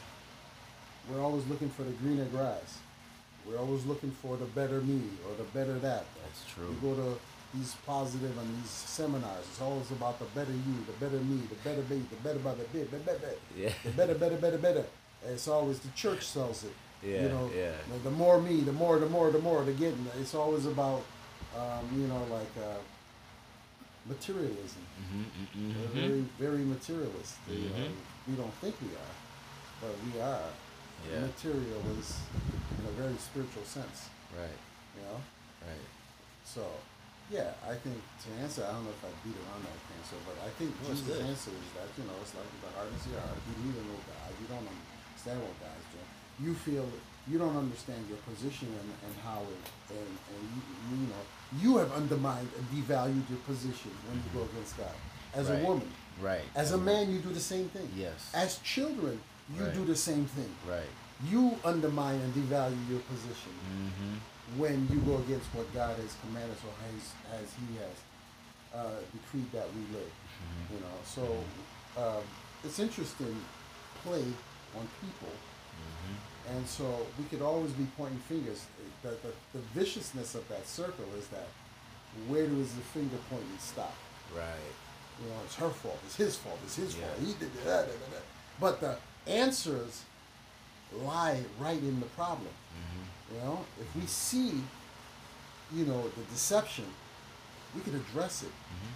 we're always looking for the greener grass. We're always looking for the better me or the better that. That's true. You go to these positive and these seminars. It's always about the better you, the better me, the better me, the better by the bit, the better, Yeah. the better, better, better, better. And it's always the church sells it. Yeah, You know, yeah. the- the more me, the more, the more, the more the getting. It's always about, um, you know, like uh, materialism. Mhm. Mhm. We're mhm. very, very materialist. You know, Mhm. we don't think we are, but we are. Yeah. Materialist in a very spiritual sense. Right. You know. Right. So, yeah, I think to answer, I don't know if I beat around that answer, but I think No, Jesus' answer is that, you know, it's like the hardness of your heart. You need to know God. You don't understand what God's doing. You feel you don't understand your position and, and how it, and, and you, you know, you have undermined and devalued your position when you go mm-hmm. against God. As Right. a woman, Right. as a mm-hmm. man, you do the same thing. Yes. As children, you Right. do the same thing. Right. you undermine and devalue your position Mm-hmm. when you go against what God has commanded or has, as He has uh, decreed that we live. Mm-hmm. You know, so um, it's interesting play on people, Mm-hmm. and so we could always be pointing fingers. The, the, the viciousness of that circle is that where does the finger pointing stop? Right. You know, it's her fault. It's his fault. It's his Yeah. fault. He did that. But the answers lie right in the problem. Mm-hmm. You know, if we see, you know, the deception, we can address it. Mm-hmm.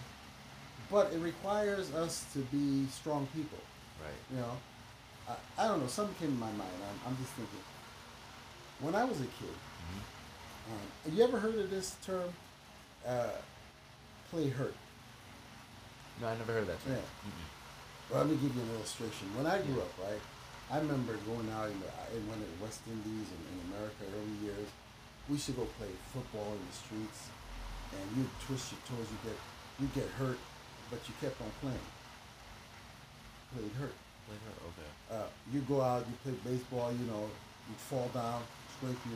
But it requires us to be strong people. Right. You know, I, I don't know. Something came to my mind. I'm, I'm just thinking. When I was a kid, Mm-hmm. um, you ever heard of this term? Uh, play hurt. No, I never heard that. Term. Yeah. Mm-mm. Well, let me give you an illustration. When I grew up, right, I remember going out in, the, in one of the West Indies and in America early years. We used to go play football in the streets, and you'd twist your toes, you get you get hurt, but you kept on playing. Played hurt. Like her? Okay. Uh, you go out, you play baseball, you know, you fall down, scrape you,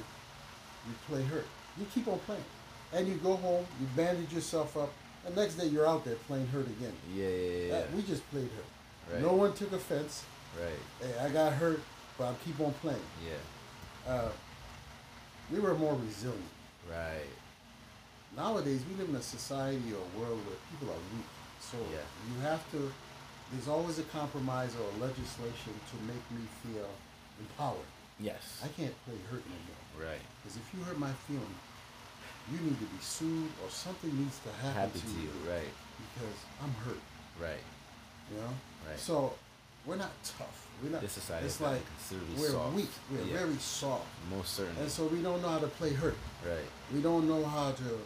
you play hurt. You keep on playing, and you go home, you bandage yourself up. The next day, you're out there playing hurt again. Yeah, yeah, yeah. Uh, yeah. we just played hurt. Right. No one took offense. Right. Hey, I got hurt, but I keep on playing. Yeah. Uh, we were more resilient. Right. Nowadays, we live in a society or a world where people are weak. So Yeah. you have to. There's always a compromise or a legislation to make me feel empowered. Yes. I can't play hurt no more. right. Because if you hurt my feeling, you need to be sued or something needs to happen Happy to, to you. Right. Because I'm hurt. Right. You know. Right. So we're not tough. We're not. This society It's is like we're soft. weak. We're Yeah. very soft. Most certainly. And so we don't know how to play hurt. right. We don't know how to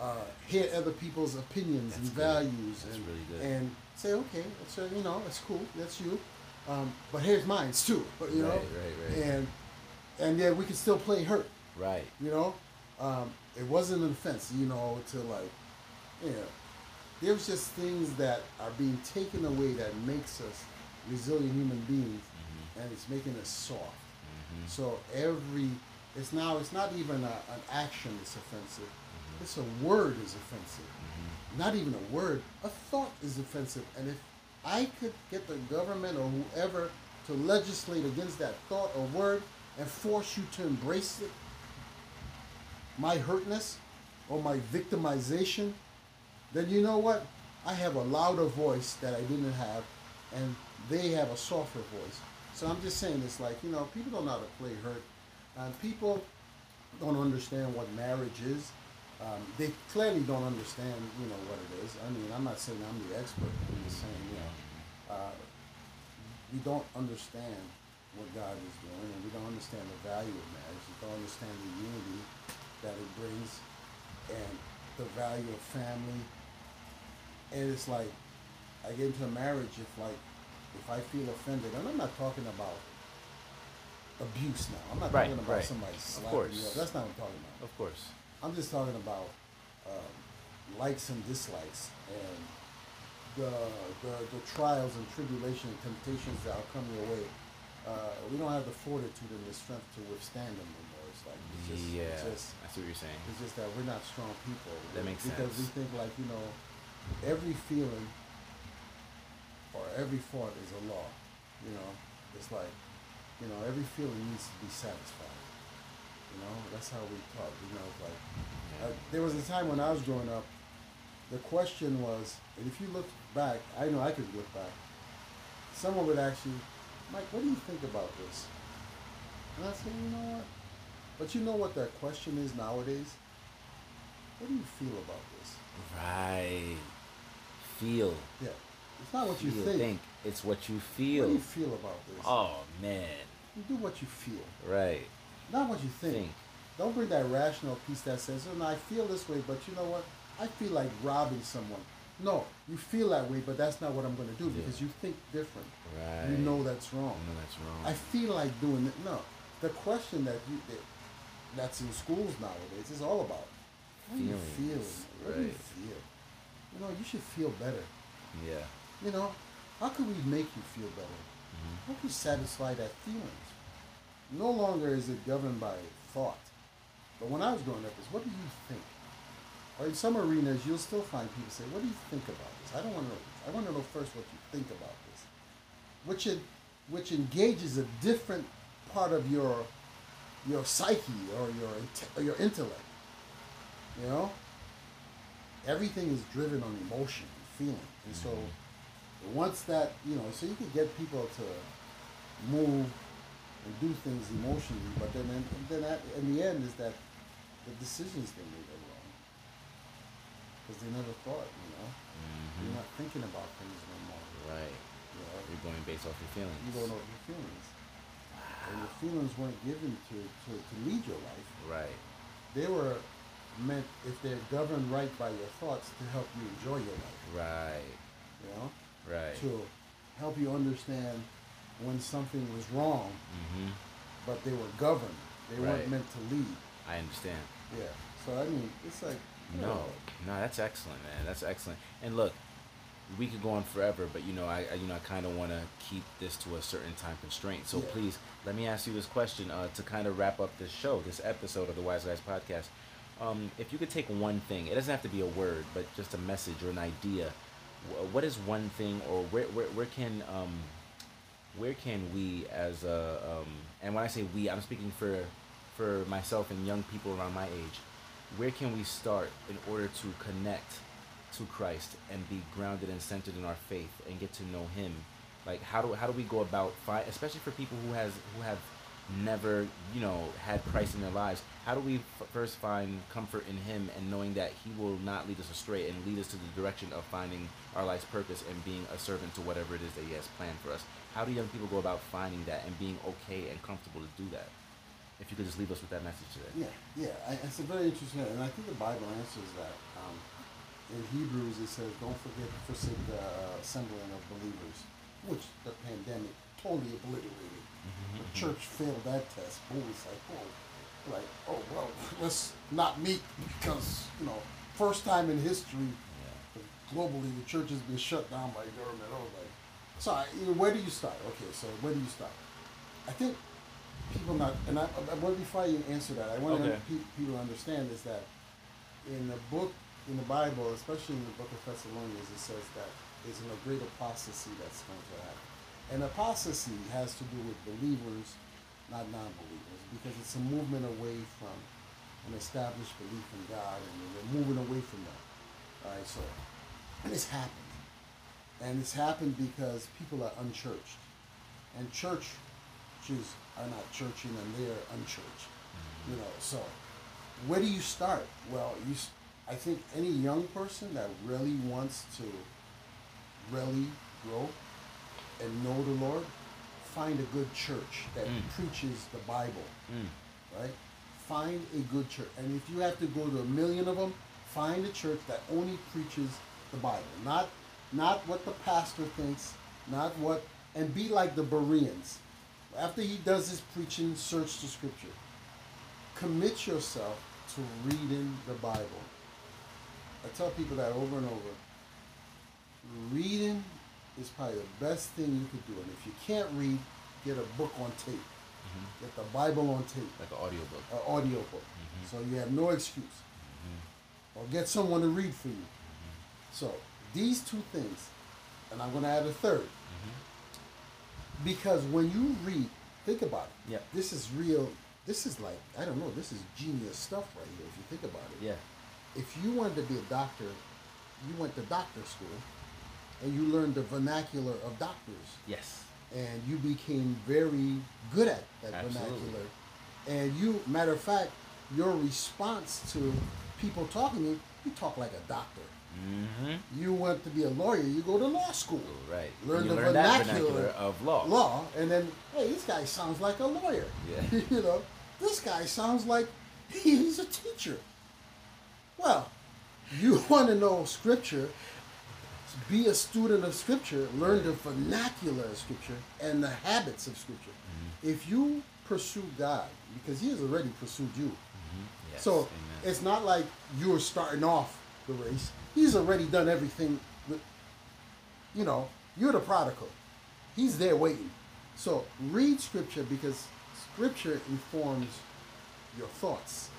uh, hear other people's opinions That's and good. values That's and, really good. and say, okay, that's uh, you know, that's cool, that's you, um, but here's mine too, But you know, Right, right, right. and and yeah, we can still play hurt, Right. you know. Um, it wasn't an offense, you know, to like, you know, there's just things that are being taken away that makes us resilient human beings, Mm-hmm. and it's making us soft. So every it's now it's not even a, an action that's offensive. Mm-hmm. It's a word is offensive. Not even a word. A thought is offensive. And if I could get the government or whoever to legislate against that thought or word and force you to embrace it, my hurtness or my victimization, then you know what? I have a louder voice that I didn't have, and they have a softer voice. So I'm just saying it's like, you know, people don't know how to play hurt. People don't understand what marriage is. Um, they clearly don't understand, you know, what it is. I mean, I'm not saying I'm the expert. I'm just saying, you know, uh, we don't understand what God is doing, and we don't understand the value of marriage. We don't understand the unity that it brings, and the value of family. And it's like, I get into a marriage if like, if I feel offended, and I'm not talking about abuse now. I'm not Right, talking about right. somebody slapping you up. That's not what I'm talking about. Of course. I'm just talking about um, likes and dislikes and the, the the trials and tribulations and temptations that will come your way. Uh, we don't have the fortitude and the strength to withstand them anymore. It's like it's just, yeah. it's just I see what you're saying. it's just that we're not strong people. That makes because sense. Because we think like you know, every feeling or every thought is a law. You know, it's like you know every feeling needs to be satisfied. You know, that's how we talk. You know, like uh, there was a time when I was growing up. The question was, and if you look back, I know I could look back. Someone would ask you, Mike, what do you think about this? And I said, you know what? But you know what that question is nowadays? What do you feel about this? Right. Feel. Yeah. It's not what you Feel. think. It's what you feel. What do you feel about this? Oh man. You do what you feel, Right. not what you think. Think. Don't bring that rational piece that says, oh, no, I feel this way, but you know what? I feel like robbing someone. No, you feel that way, but that's not what I'm going to do Yeah. because you think different. Right. You know that's wrong. I know that's wrong. I feel like doing it. No, the question that you that, that's in schools nowadays is all about how do you feel. Feelings, What do you feel? You know, you should feel better. yeah. You know, how can we make you feel better? Mhm. How can we satisfy that feelings? no longer is it governed by thought. But when I was growing up, is what do you think? Or in some arenas, you'll still find people say, "What do you think about this?" I don't want to know. I want to know first what you think about this, which it, which engages a different part of your your psyche or your or your intellect. You know, everything is driven on emotion and feeling, and so mm-hmm. once that you know, so you can get people to move and do things emotionally, but then in, then at, in the end is that the decisions they made are wrong because they never thought. You know, mm-hmm. you're not thinking about things no more. Right. You know, You're going based off your feelings. you don't know your feelings, and your feelings weren't given to, to, to lead your life. Right. They were meant, if they're governed right by your thoughts, to help you enjoy your life. Right. You know, Right. to help you understand when something was wrong, Mm-hmm. but they were governed. They Right. weren't meant to lead. I understand. Yeah. So I mean, it's like No, know, no, that's excellent, man. That's excellent. And look, we could go on forever, but you know, I, I you know, I kind of want to keep this to a certain time constraint. So Yeah. please, let me ask you this question uh, to kind of wrap up this show, this episode of the Wise Guys podcast. Um, if you could take one thing, it doesn't have to be a word, but just a message or an idea. What is one thing, or where where, where can um, where can we as a um, and when I say we, I'm speaking for for myself and young people around my age. Where can we start in order to connect to Christ and be grounded and centered in our faith and get to know Him? Like how do how do we go about find, especially for people who has who have never you know had Christ in their lives? How do we f- first find comfort in Him and knowing that He will not lead us astray and lead us to the direction of finding our life's purpose and being a servant to whatever it is that He has planned for us? How do young people go about finding that and being okay and comfortable to do that? If you could just leave us with that message today. yeah, yeah. I, it's a very interesting, and I think the Bible answers that. Um, in Hebrews, it says, "Don't forget to forsake the uh, assembling of believers," which the pandemic totally obliterated. Mm-hmm. The church failed that test. Oh, it's like, oh, like, oh well, let's not meet because you know, first time in history, globally, the church has been shut down by government. I was like, so I, you know, where do you start? Okay, so where do you start? I think people not, and I, uh, I, well, before you answer that, I want Okay. to pe- people to understand is that in the book, in the Bible, especially in the book of Thessalonians, it says that there's a great apostasy that's going to happen. And apostasy has to do with believers, not non-believers, because it's a movement away from an established belief in God, and we're moving away from that. All right, so, and it's happened. And it's happened because people are unchurched. And churches are not churching and they're unchurched. Mm-hmm. You know, so where do you start? Well, you, I think any young person that really wants to really grow and know the Lord, find a good church that Mm. preaches the Bible Mm. right? Find a good church. And if you have to go to a million of them, find a church that only preaches the Bible. Not not what the pastor thinks, not what and be like the Bereans. After he does his preaching, search the scripture. Commit yourself to reading the Bible. I tell people that over and over. Reading is probably the best thing you could do. And if you can't read, get a book on tape. Mm-hmm. Get the Bible on tape Like an audiobook. an audio book. Mm-hmm. So you have no excuse. Mm-hmm. Or get someone to read for you. So these two things, and I'm going to add a 3rd Because when you read, think about it. Yep. This is real. This is like, I don't know, this is genius stuff right here if you think about it. Yeah. If you wanted to be a doctor, you went to doctor school and you learned the vernacular of doctors Yes. and you became very good at that Absolutely. vernacular. And you, matter of fact, your response to people talking to you, you talk like a doctor. Mm-hmm. You want to be a lawyer, you go to law school. Right. Learn the learn vernacular vernacular of law. Law, and then, hey, this guy sounds like a lawyer. Yeah. you know, this guy sounds like he's a teacher. Well, you want to know scripture, be a student of scripture, learn the vernacular of scripture and the habits of scripture. Mm-hmm. If you pursue God, because he has already pursued you. Yes. So Amen. it's not like you're starting off the race. He's already done everything. With, you know, you're the prodigal. He's there waiting. So read scripture because Scripture informs your thoughts.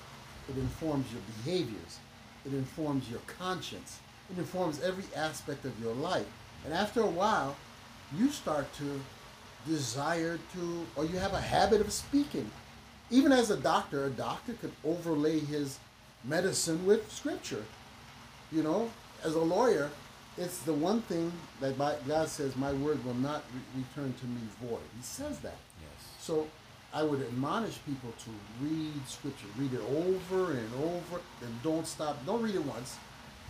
It informs your behaviors. It informs your conscience. It informs every aspect of your life. And after a while, you start to desire to, or you have a habit of speaking. Even as a doctor, a doctor could overlay his medicine with scripture. You know, as a lawyer, it's the one thing that God says, My word will not re- return to me void. He says that. Yes. So I would admonish people to read scripture, read it over and over, and don't stop. Don't read it once,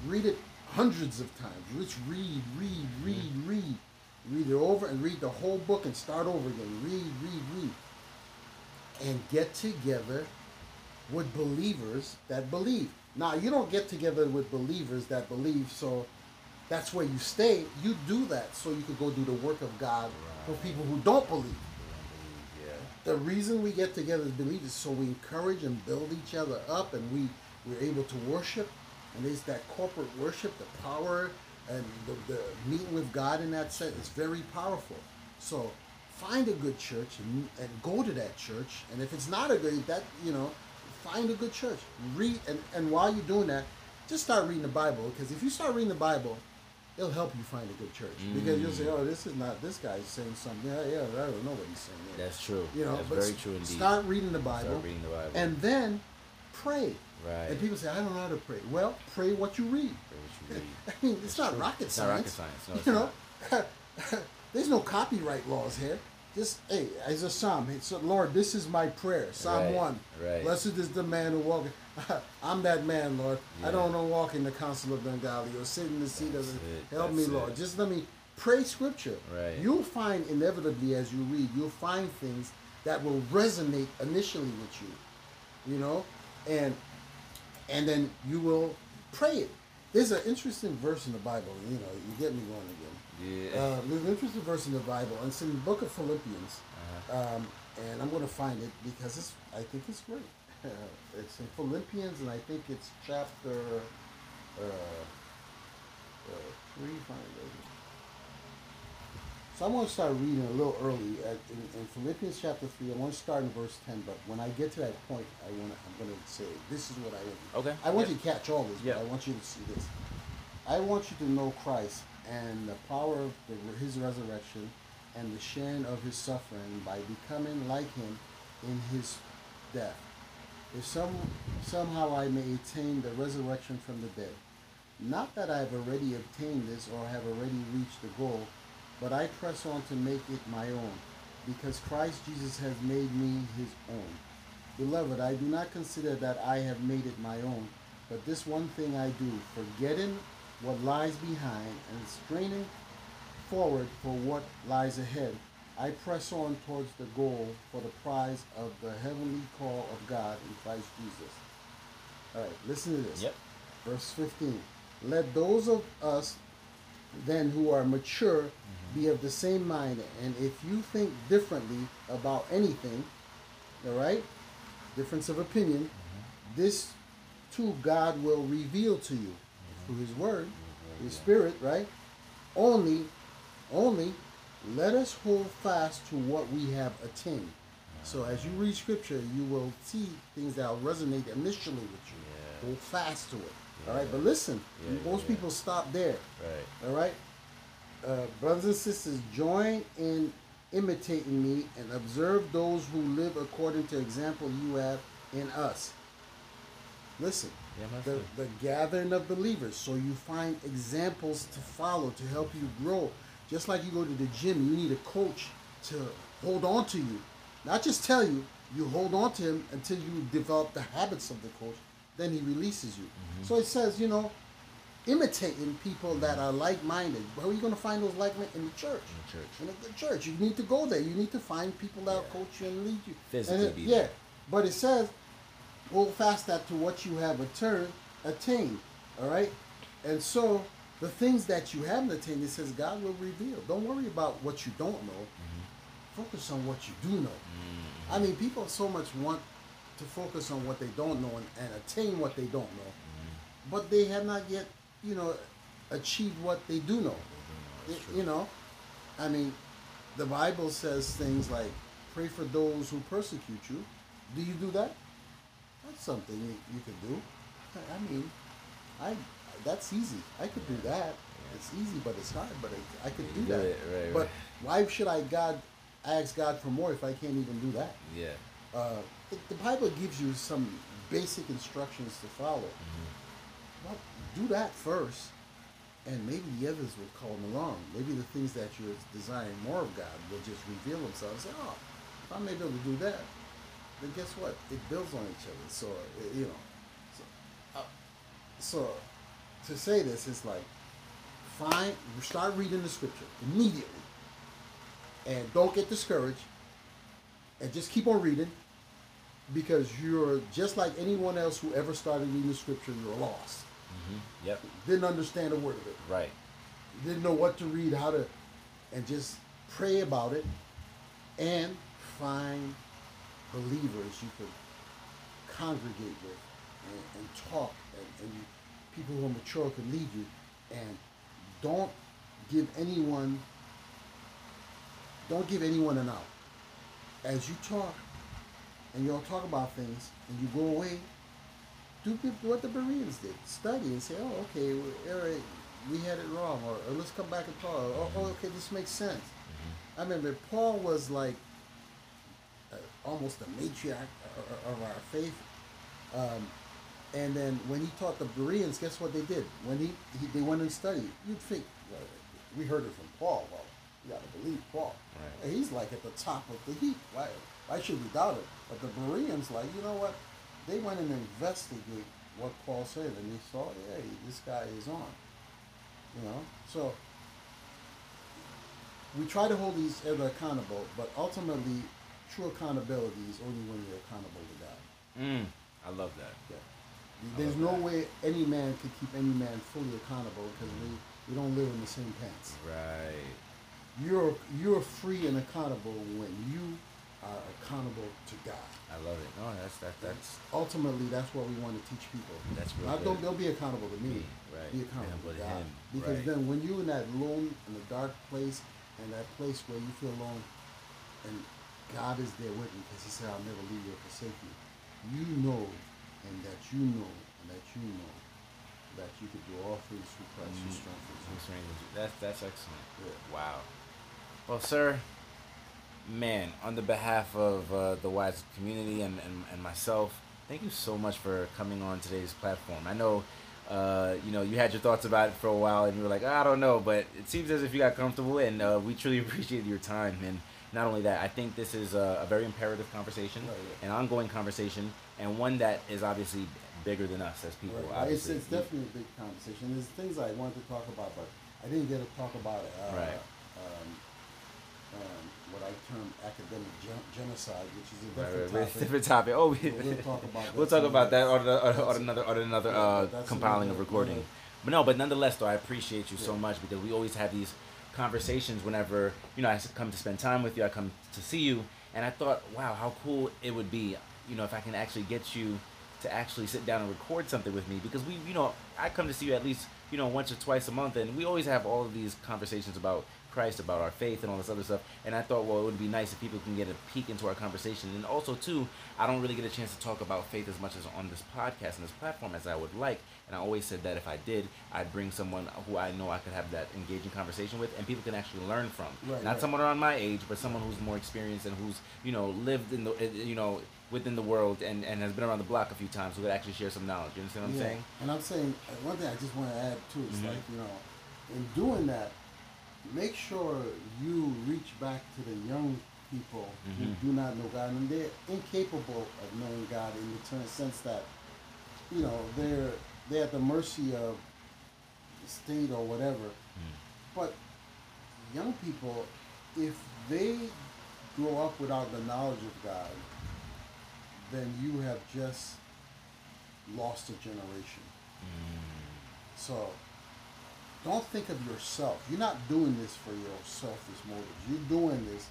read it hundreds of times. Let's read, read, read, read. Read it over and read the whole book and start over again. Read, read, read. And get together with believers that believe. Now, you don't get together with believers that believe, so that's where you stay. You do that so you could go do the work of God right. for people who don't believe. Yeah. The reason we get together as believers is so we encourage and build each other up and we, we're able to worship. And there's that corporate worship, the power and the, the meeting with God in that sense is very powerful. So find a good church and, and go to that church. And if it's not a good, that you know, find a good church. Read and, and while you're doing that, just start reading the Bible because if you start reading the Bible, it'll help you find a good church mm. because you'll say, "Oh, this is not this guy's saying something." Yeah, yeah, I don't know what he's saying. Yeah. That's true. You know, That's very true indeed. Start reading the Bible. Start reading the Bible, and then pray. Right. And people say, "I don't know how to pray." Well, pray what you read. What you read. I mean, it's not true. rocket it's science. Not rocket science. No, you know, there's no copyright laws here. Just hey, as a psalm, so Lord, this is my prayer. Psalm right. one. Right. Blessed is the man who walks. I'm that man, Lord. Yeah. I don't want to walk in the council of Bengali or sit in the seat of the. Help me, Lord. It. Just let me pray scripture. Right. You'll find inevitably as you read, you'll find things that will resonate initially with you. You know, and and then you will pray it. There's an interesting verse in the Bible. You know, you get me going again. Yeah. Uh, there's an interesting verse in the Bible, and it's in the book of Philippians. Uh-huh. Um, and I'm going to find it because it's, I think it's great. Uh, it's in Philippians, and I think it's chapter uh, uh, three. Find So I'm going to start reading a little early at, in, in, Philippians chapter three. I want to start in verse ten, but when I get to that point, I want to. I'm going to say this is what I want. Okay. I want you to catch all this. Yeah. I want you to see this. I want you to know Christ and the power of the, his resurrection and the sharing of his suffering by becoming like him in his death. If some, somehow I may attain the resurrection from the dead. Not that I have already obtained this or have already reached the goal, but I press on to make it my own, because Christ Jesus has made me his own. Beloved, I do not consider that I have made it my own, but this one thing I do, forgetting what lies behind and straining forward for what lies ahead. I press on towards the goal for the prize of the heavenly call of God in Christ Jesus. All right, listen to this. Yep. Verse 15. Let those of us then who are mature mm-hmm. be of the same mind. And if you think differently about anything, all right, difference of opinion, mm-hmm. this too God will reveal to you through His Word, His Spirit, right? Only, only let us hold fast to what we have attained. So as you read Scripture, you will see things that will resonate initially with you. Yeah. Hold fast to it. Yeah. All right, but listen, yeah, most people stop there. Right. All right. Uh, brothers and sisters, join in imitating me and observe those who live according to example you have in us. Listen, the, the gathering of believers. So you find examples to follow to help you grow. Just like you go to the gym, you need a coach to hold on to you. Not just tell you, you hold on to him until you develop the habits of the coach. Then he releases you. Mm-hmm. So it says, you know, imitating people that are like-minded. Where are you going to find those like-minded in the church? In the church. In the church. You need to go there. You need to find people that yeah. will coach you and lead you. Physically, it, yeah. But it says hold fast that to what you have attained, attained. All right? And so the things that you haven't attained, it says God will reveal. Don't worry about what you don't know. Mm-hmm. Focus on what you do know. Mm-hmm. I mean, people so much want to focus on what they don't know and, and attain what they don't know. Mm-hmm. But they have not yet, you know, achieved what they do know. It, you know, I mean, the Bible says things like pray for those who persecute you. Do you do that? That's something you, you could do. I- mean, I that's easy. I could do that. It's easy, but it's hard. But I, I could do that. do it, right, but right. why should I God ask God for more if I can't even do that? Yeah. Uh, the, the Bible gives you some basic instructions to follow. Mm-hmm. Well, do that first, and maybe the others will come along. Maybe the things that you're desiring more of God will just reveal themselves. Say, oh, if I'm able to do that, then guess what? It builds on each other. So you know, so, uh, so to say this is like, find start reading the scripture immediately, and don't get discouraged, and just keep on reading because you're just like anyone else who ever started reading the scripture, you're lost. Mm-hmm. Yep. Didn't understand a word of it. Right. Didn't know what to read, how to, and just pray about it and find believers you could congregate with and, and talk and, and people who are mature can lead you and don't give anyone don't give anyone an out as you talk and y'all talk about things and you go away do the- what the Bereans did study and say oh okay right, we had it wrong or, or let's come back and talk oh, oh okay this makes sense I remember Paul was like uh, almost a matriarch o- of our faith. Um, and then when he taught the Bereans, guess what they did? When he, he they went and studied, you'd think well, we heard it from Paul. Well, you got to believe Paul. Right. And he's like at the top of the heap. Why? Why should we doubt it? But the Bereans, like you know what? They went and investigate what Paul said, and they saw, hey, this guy is on. You know, so we try to hold each other accountable, but ultimately, true accountability is only when you're accountable to God. Mm. I love that. Yeah. There's no way any man could keep any man fully accountable because we, we don't live in the same pants. Right. You're you're free and accountable when you are accountable to God. I love it. No, that's that. That's Ultimately, that's what we want to teach people. That's real Not good. don't they'll be accountable to me. Right. Be accountable Yeah, to God. him, Because right. then when you're in that lone in the dark place and that place where you feel alone and God is there with you because he said, I'll never leave you or forsake you. You know and that you know and that you know that you could do all things through Christ who Mm. Who strengthens you. That's that's excellent. Yeah. Wow. Well, sir, man, on the behalf of uh, the Wise community and, and, and myself, thank you so much for coming on today's platform. I know, uh, you know, you had your thoughts about it for a while, and you were like, I don't know, but it seems as if you got comfortable, and uh, we truly appreciate your time. And not only that, I think this is a, a very imperative conversation, Right, yeah. an ongoing conversation, and one that is obviously bigger than us as people. Right. It's, it's definitely a big conversation. There's things I wanted to talk about, but I didn't get to talk about it. Uh, Right. Um, um, what I term academic gen- genocide, which is a different right, right. topic. Different topic. Oh, we, we'll talk about that we'll talk about that other- on, the, on, on another on another Yeah, uh, compiling of recording. But no, but nonetheless, though, I appreciate you so much because we always have these conversations whenever you know I come to spend time with you. I come to see you, and I thought, wow, how cool it would be, you know, if I can actually get you to actually sit down and record something with me because we, you know, I come to see you at least you know once or twice a month, and we always have all of these conversations about Christ, about our faith, and all this other stuff. And I thought, well, it would be nice if people can get a peek into our conversation. And also, too, I don't really get a chance to talk about faith as much as on this podcast and this platform as I would like. And I always said that if I did, I'd bring someone who I know I could have that engaging conversation with, and people can actually learn from. Right, Not right. someone around my age, but someone who's more experienced and who's you know lived in the uh, you know within the world and, and has been around the block a few times, who could actually share some knowledge. You understand what I'm Yeah. saying? And I'm saying uh, one thing I just want to add too is Mhm. like you know, in doing that, make sure you reach back to the young people Mhm. who do not know God and they're incapable of knowing God in the term- sense that you know they're they're at the mercy of the state or whatever. But young people, if they grow up without the knowledge of God, then you have just lost a generation. So don't think of yourself. You're not doing this for your selfish motives. You're doing this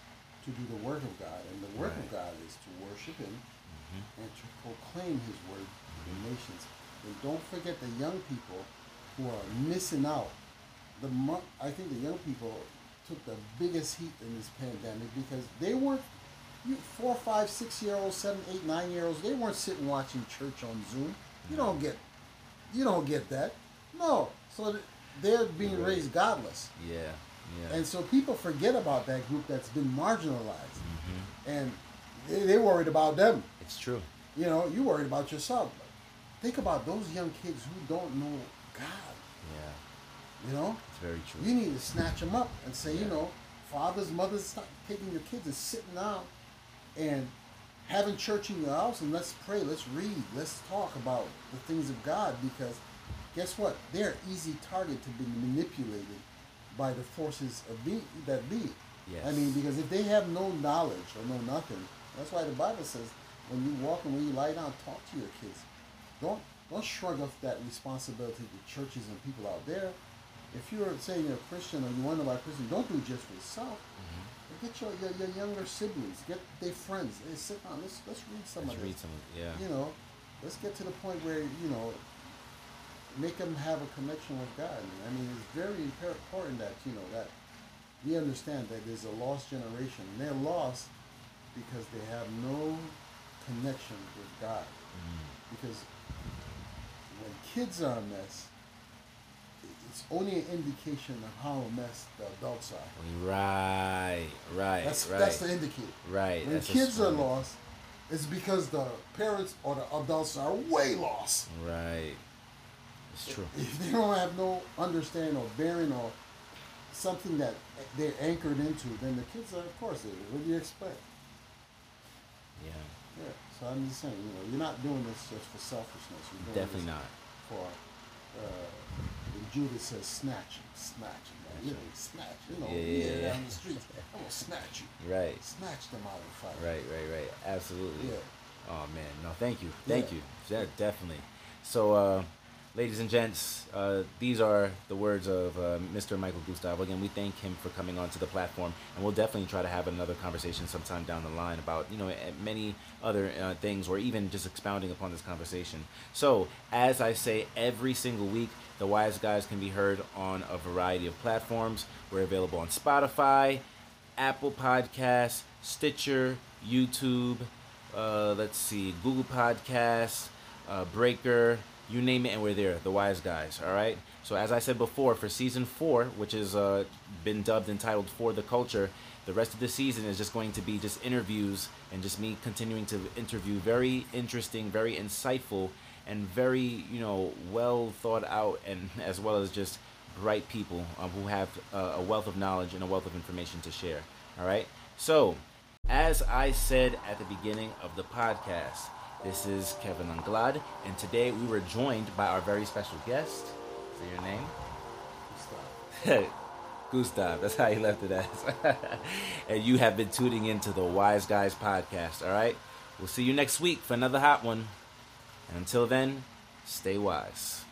to do the work of God. And the work Right. of God is to worship Him mm-hmm. and to proclaim His word to the nations. And don't forget the young people who are missing out. The I think the young people took the biggest heat in this pandemic because they weren't you four, five, six year olds, seven, eight, nine year olds, they weren't sitting watching church on Zoom. You don't get, you don't get that. No, so they're being Right. raised godless, Yeah. Yeah. and so people forget about that group that's been marginalized, hmm and they, they're worried about them. It's true. You know, you worried about yourself. Think about those young kids who don't know God. Yeah. You know, It's very true. you need to snatch them up and say, you know, fathers, mothers, stop taking your kids and sitting down and having church in your house and let's pray, let's read, let's talk about the things of God because guess what? They're an easy target to be manipulated by the forces of be that be. Yes. I mean, because if they have no knowledge or know nothing, that's why the Bible says when you walk and when you lie down, talk to your kids. Don't don't shrug off that responsibility to churches and people out there. If you're saying you're a Christian or you wonder about Christian, don't do it just for yourself. Mhm. Get your, your, your younger siblings, get their friends. Hey, sit down. Let's let's read some Let's of read this. some. Yeah. You know, let's get to the point where you know, make them have a connection with God. I mean, it's very important that you know that we understand that there's a lost generation, and they're lost because they have no connection with God. Mm. Because when kids are a mess, it's only an indication of how a mess the adults are. Right. Right. That's right. that's the indicator. right. When kids are lost, it's because the parents or the adults are way lost. Right. It's true. If they don't have no understanding or bearing or something that they're anchored into, then the kids are, of course, what do you expect? Yeah. Yeah. So I'm just saying, you know, you're not doing this just for selfishness. You're doing Definitely not. for uh, says snatch him, snatch him, man. You know, snatch, you know, Yeah, yeah, yeah, down the streets. I'm gonna snatch you. Right. Snatch them out of the fire. Right. Right. Right. Absolutely. Yeah. Oh man, no, thank you, thank Yeah. you, yeah, definitely. So, uh, ladies and gents, uh, these are the words of uh, Mr. Michael Gustave. Again, we thank him for coming onto the platform, and we'll definitely try to have another conversation sometime down the line about you know eh, many other uh, things, or even just expounding upon this conversation. So, as I say every single week, the Wise Guys can be heard on a variety of platforms. We're available on Spotify, Apple Podcasts, Stitcher, YouTube. Uh, let's see, Google Podcasts, uh, Breaker, you name it, and we're there. The Wise Guys. All right. So as I said before, for season four, which has uh, been dubbed entitled "For the Culture," the rest of the season is just going to be just interviews and just me continuing to interview very interesting, very insightful, and very you know well thought out, and as well as just bright people um, who have uh, a wealth of knowledge and a wealth of information to share. All right. So as I said at the beginning of the podcast, this is Kevin Anglad, and today we were joined by our very special guest. Say your name. Stop. Gustave, that's how he left it as. and you have been tuning into the Wise Guys podcast, all right? We'll see you next week for another hot one. And until then, stay wise.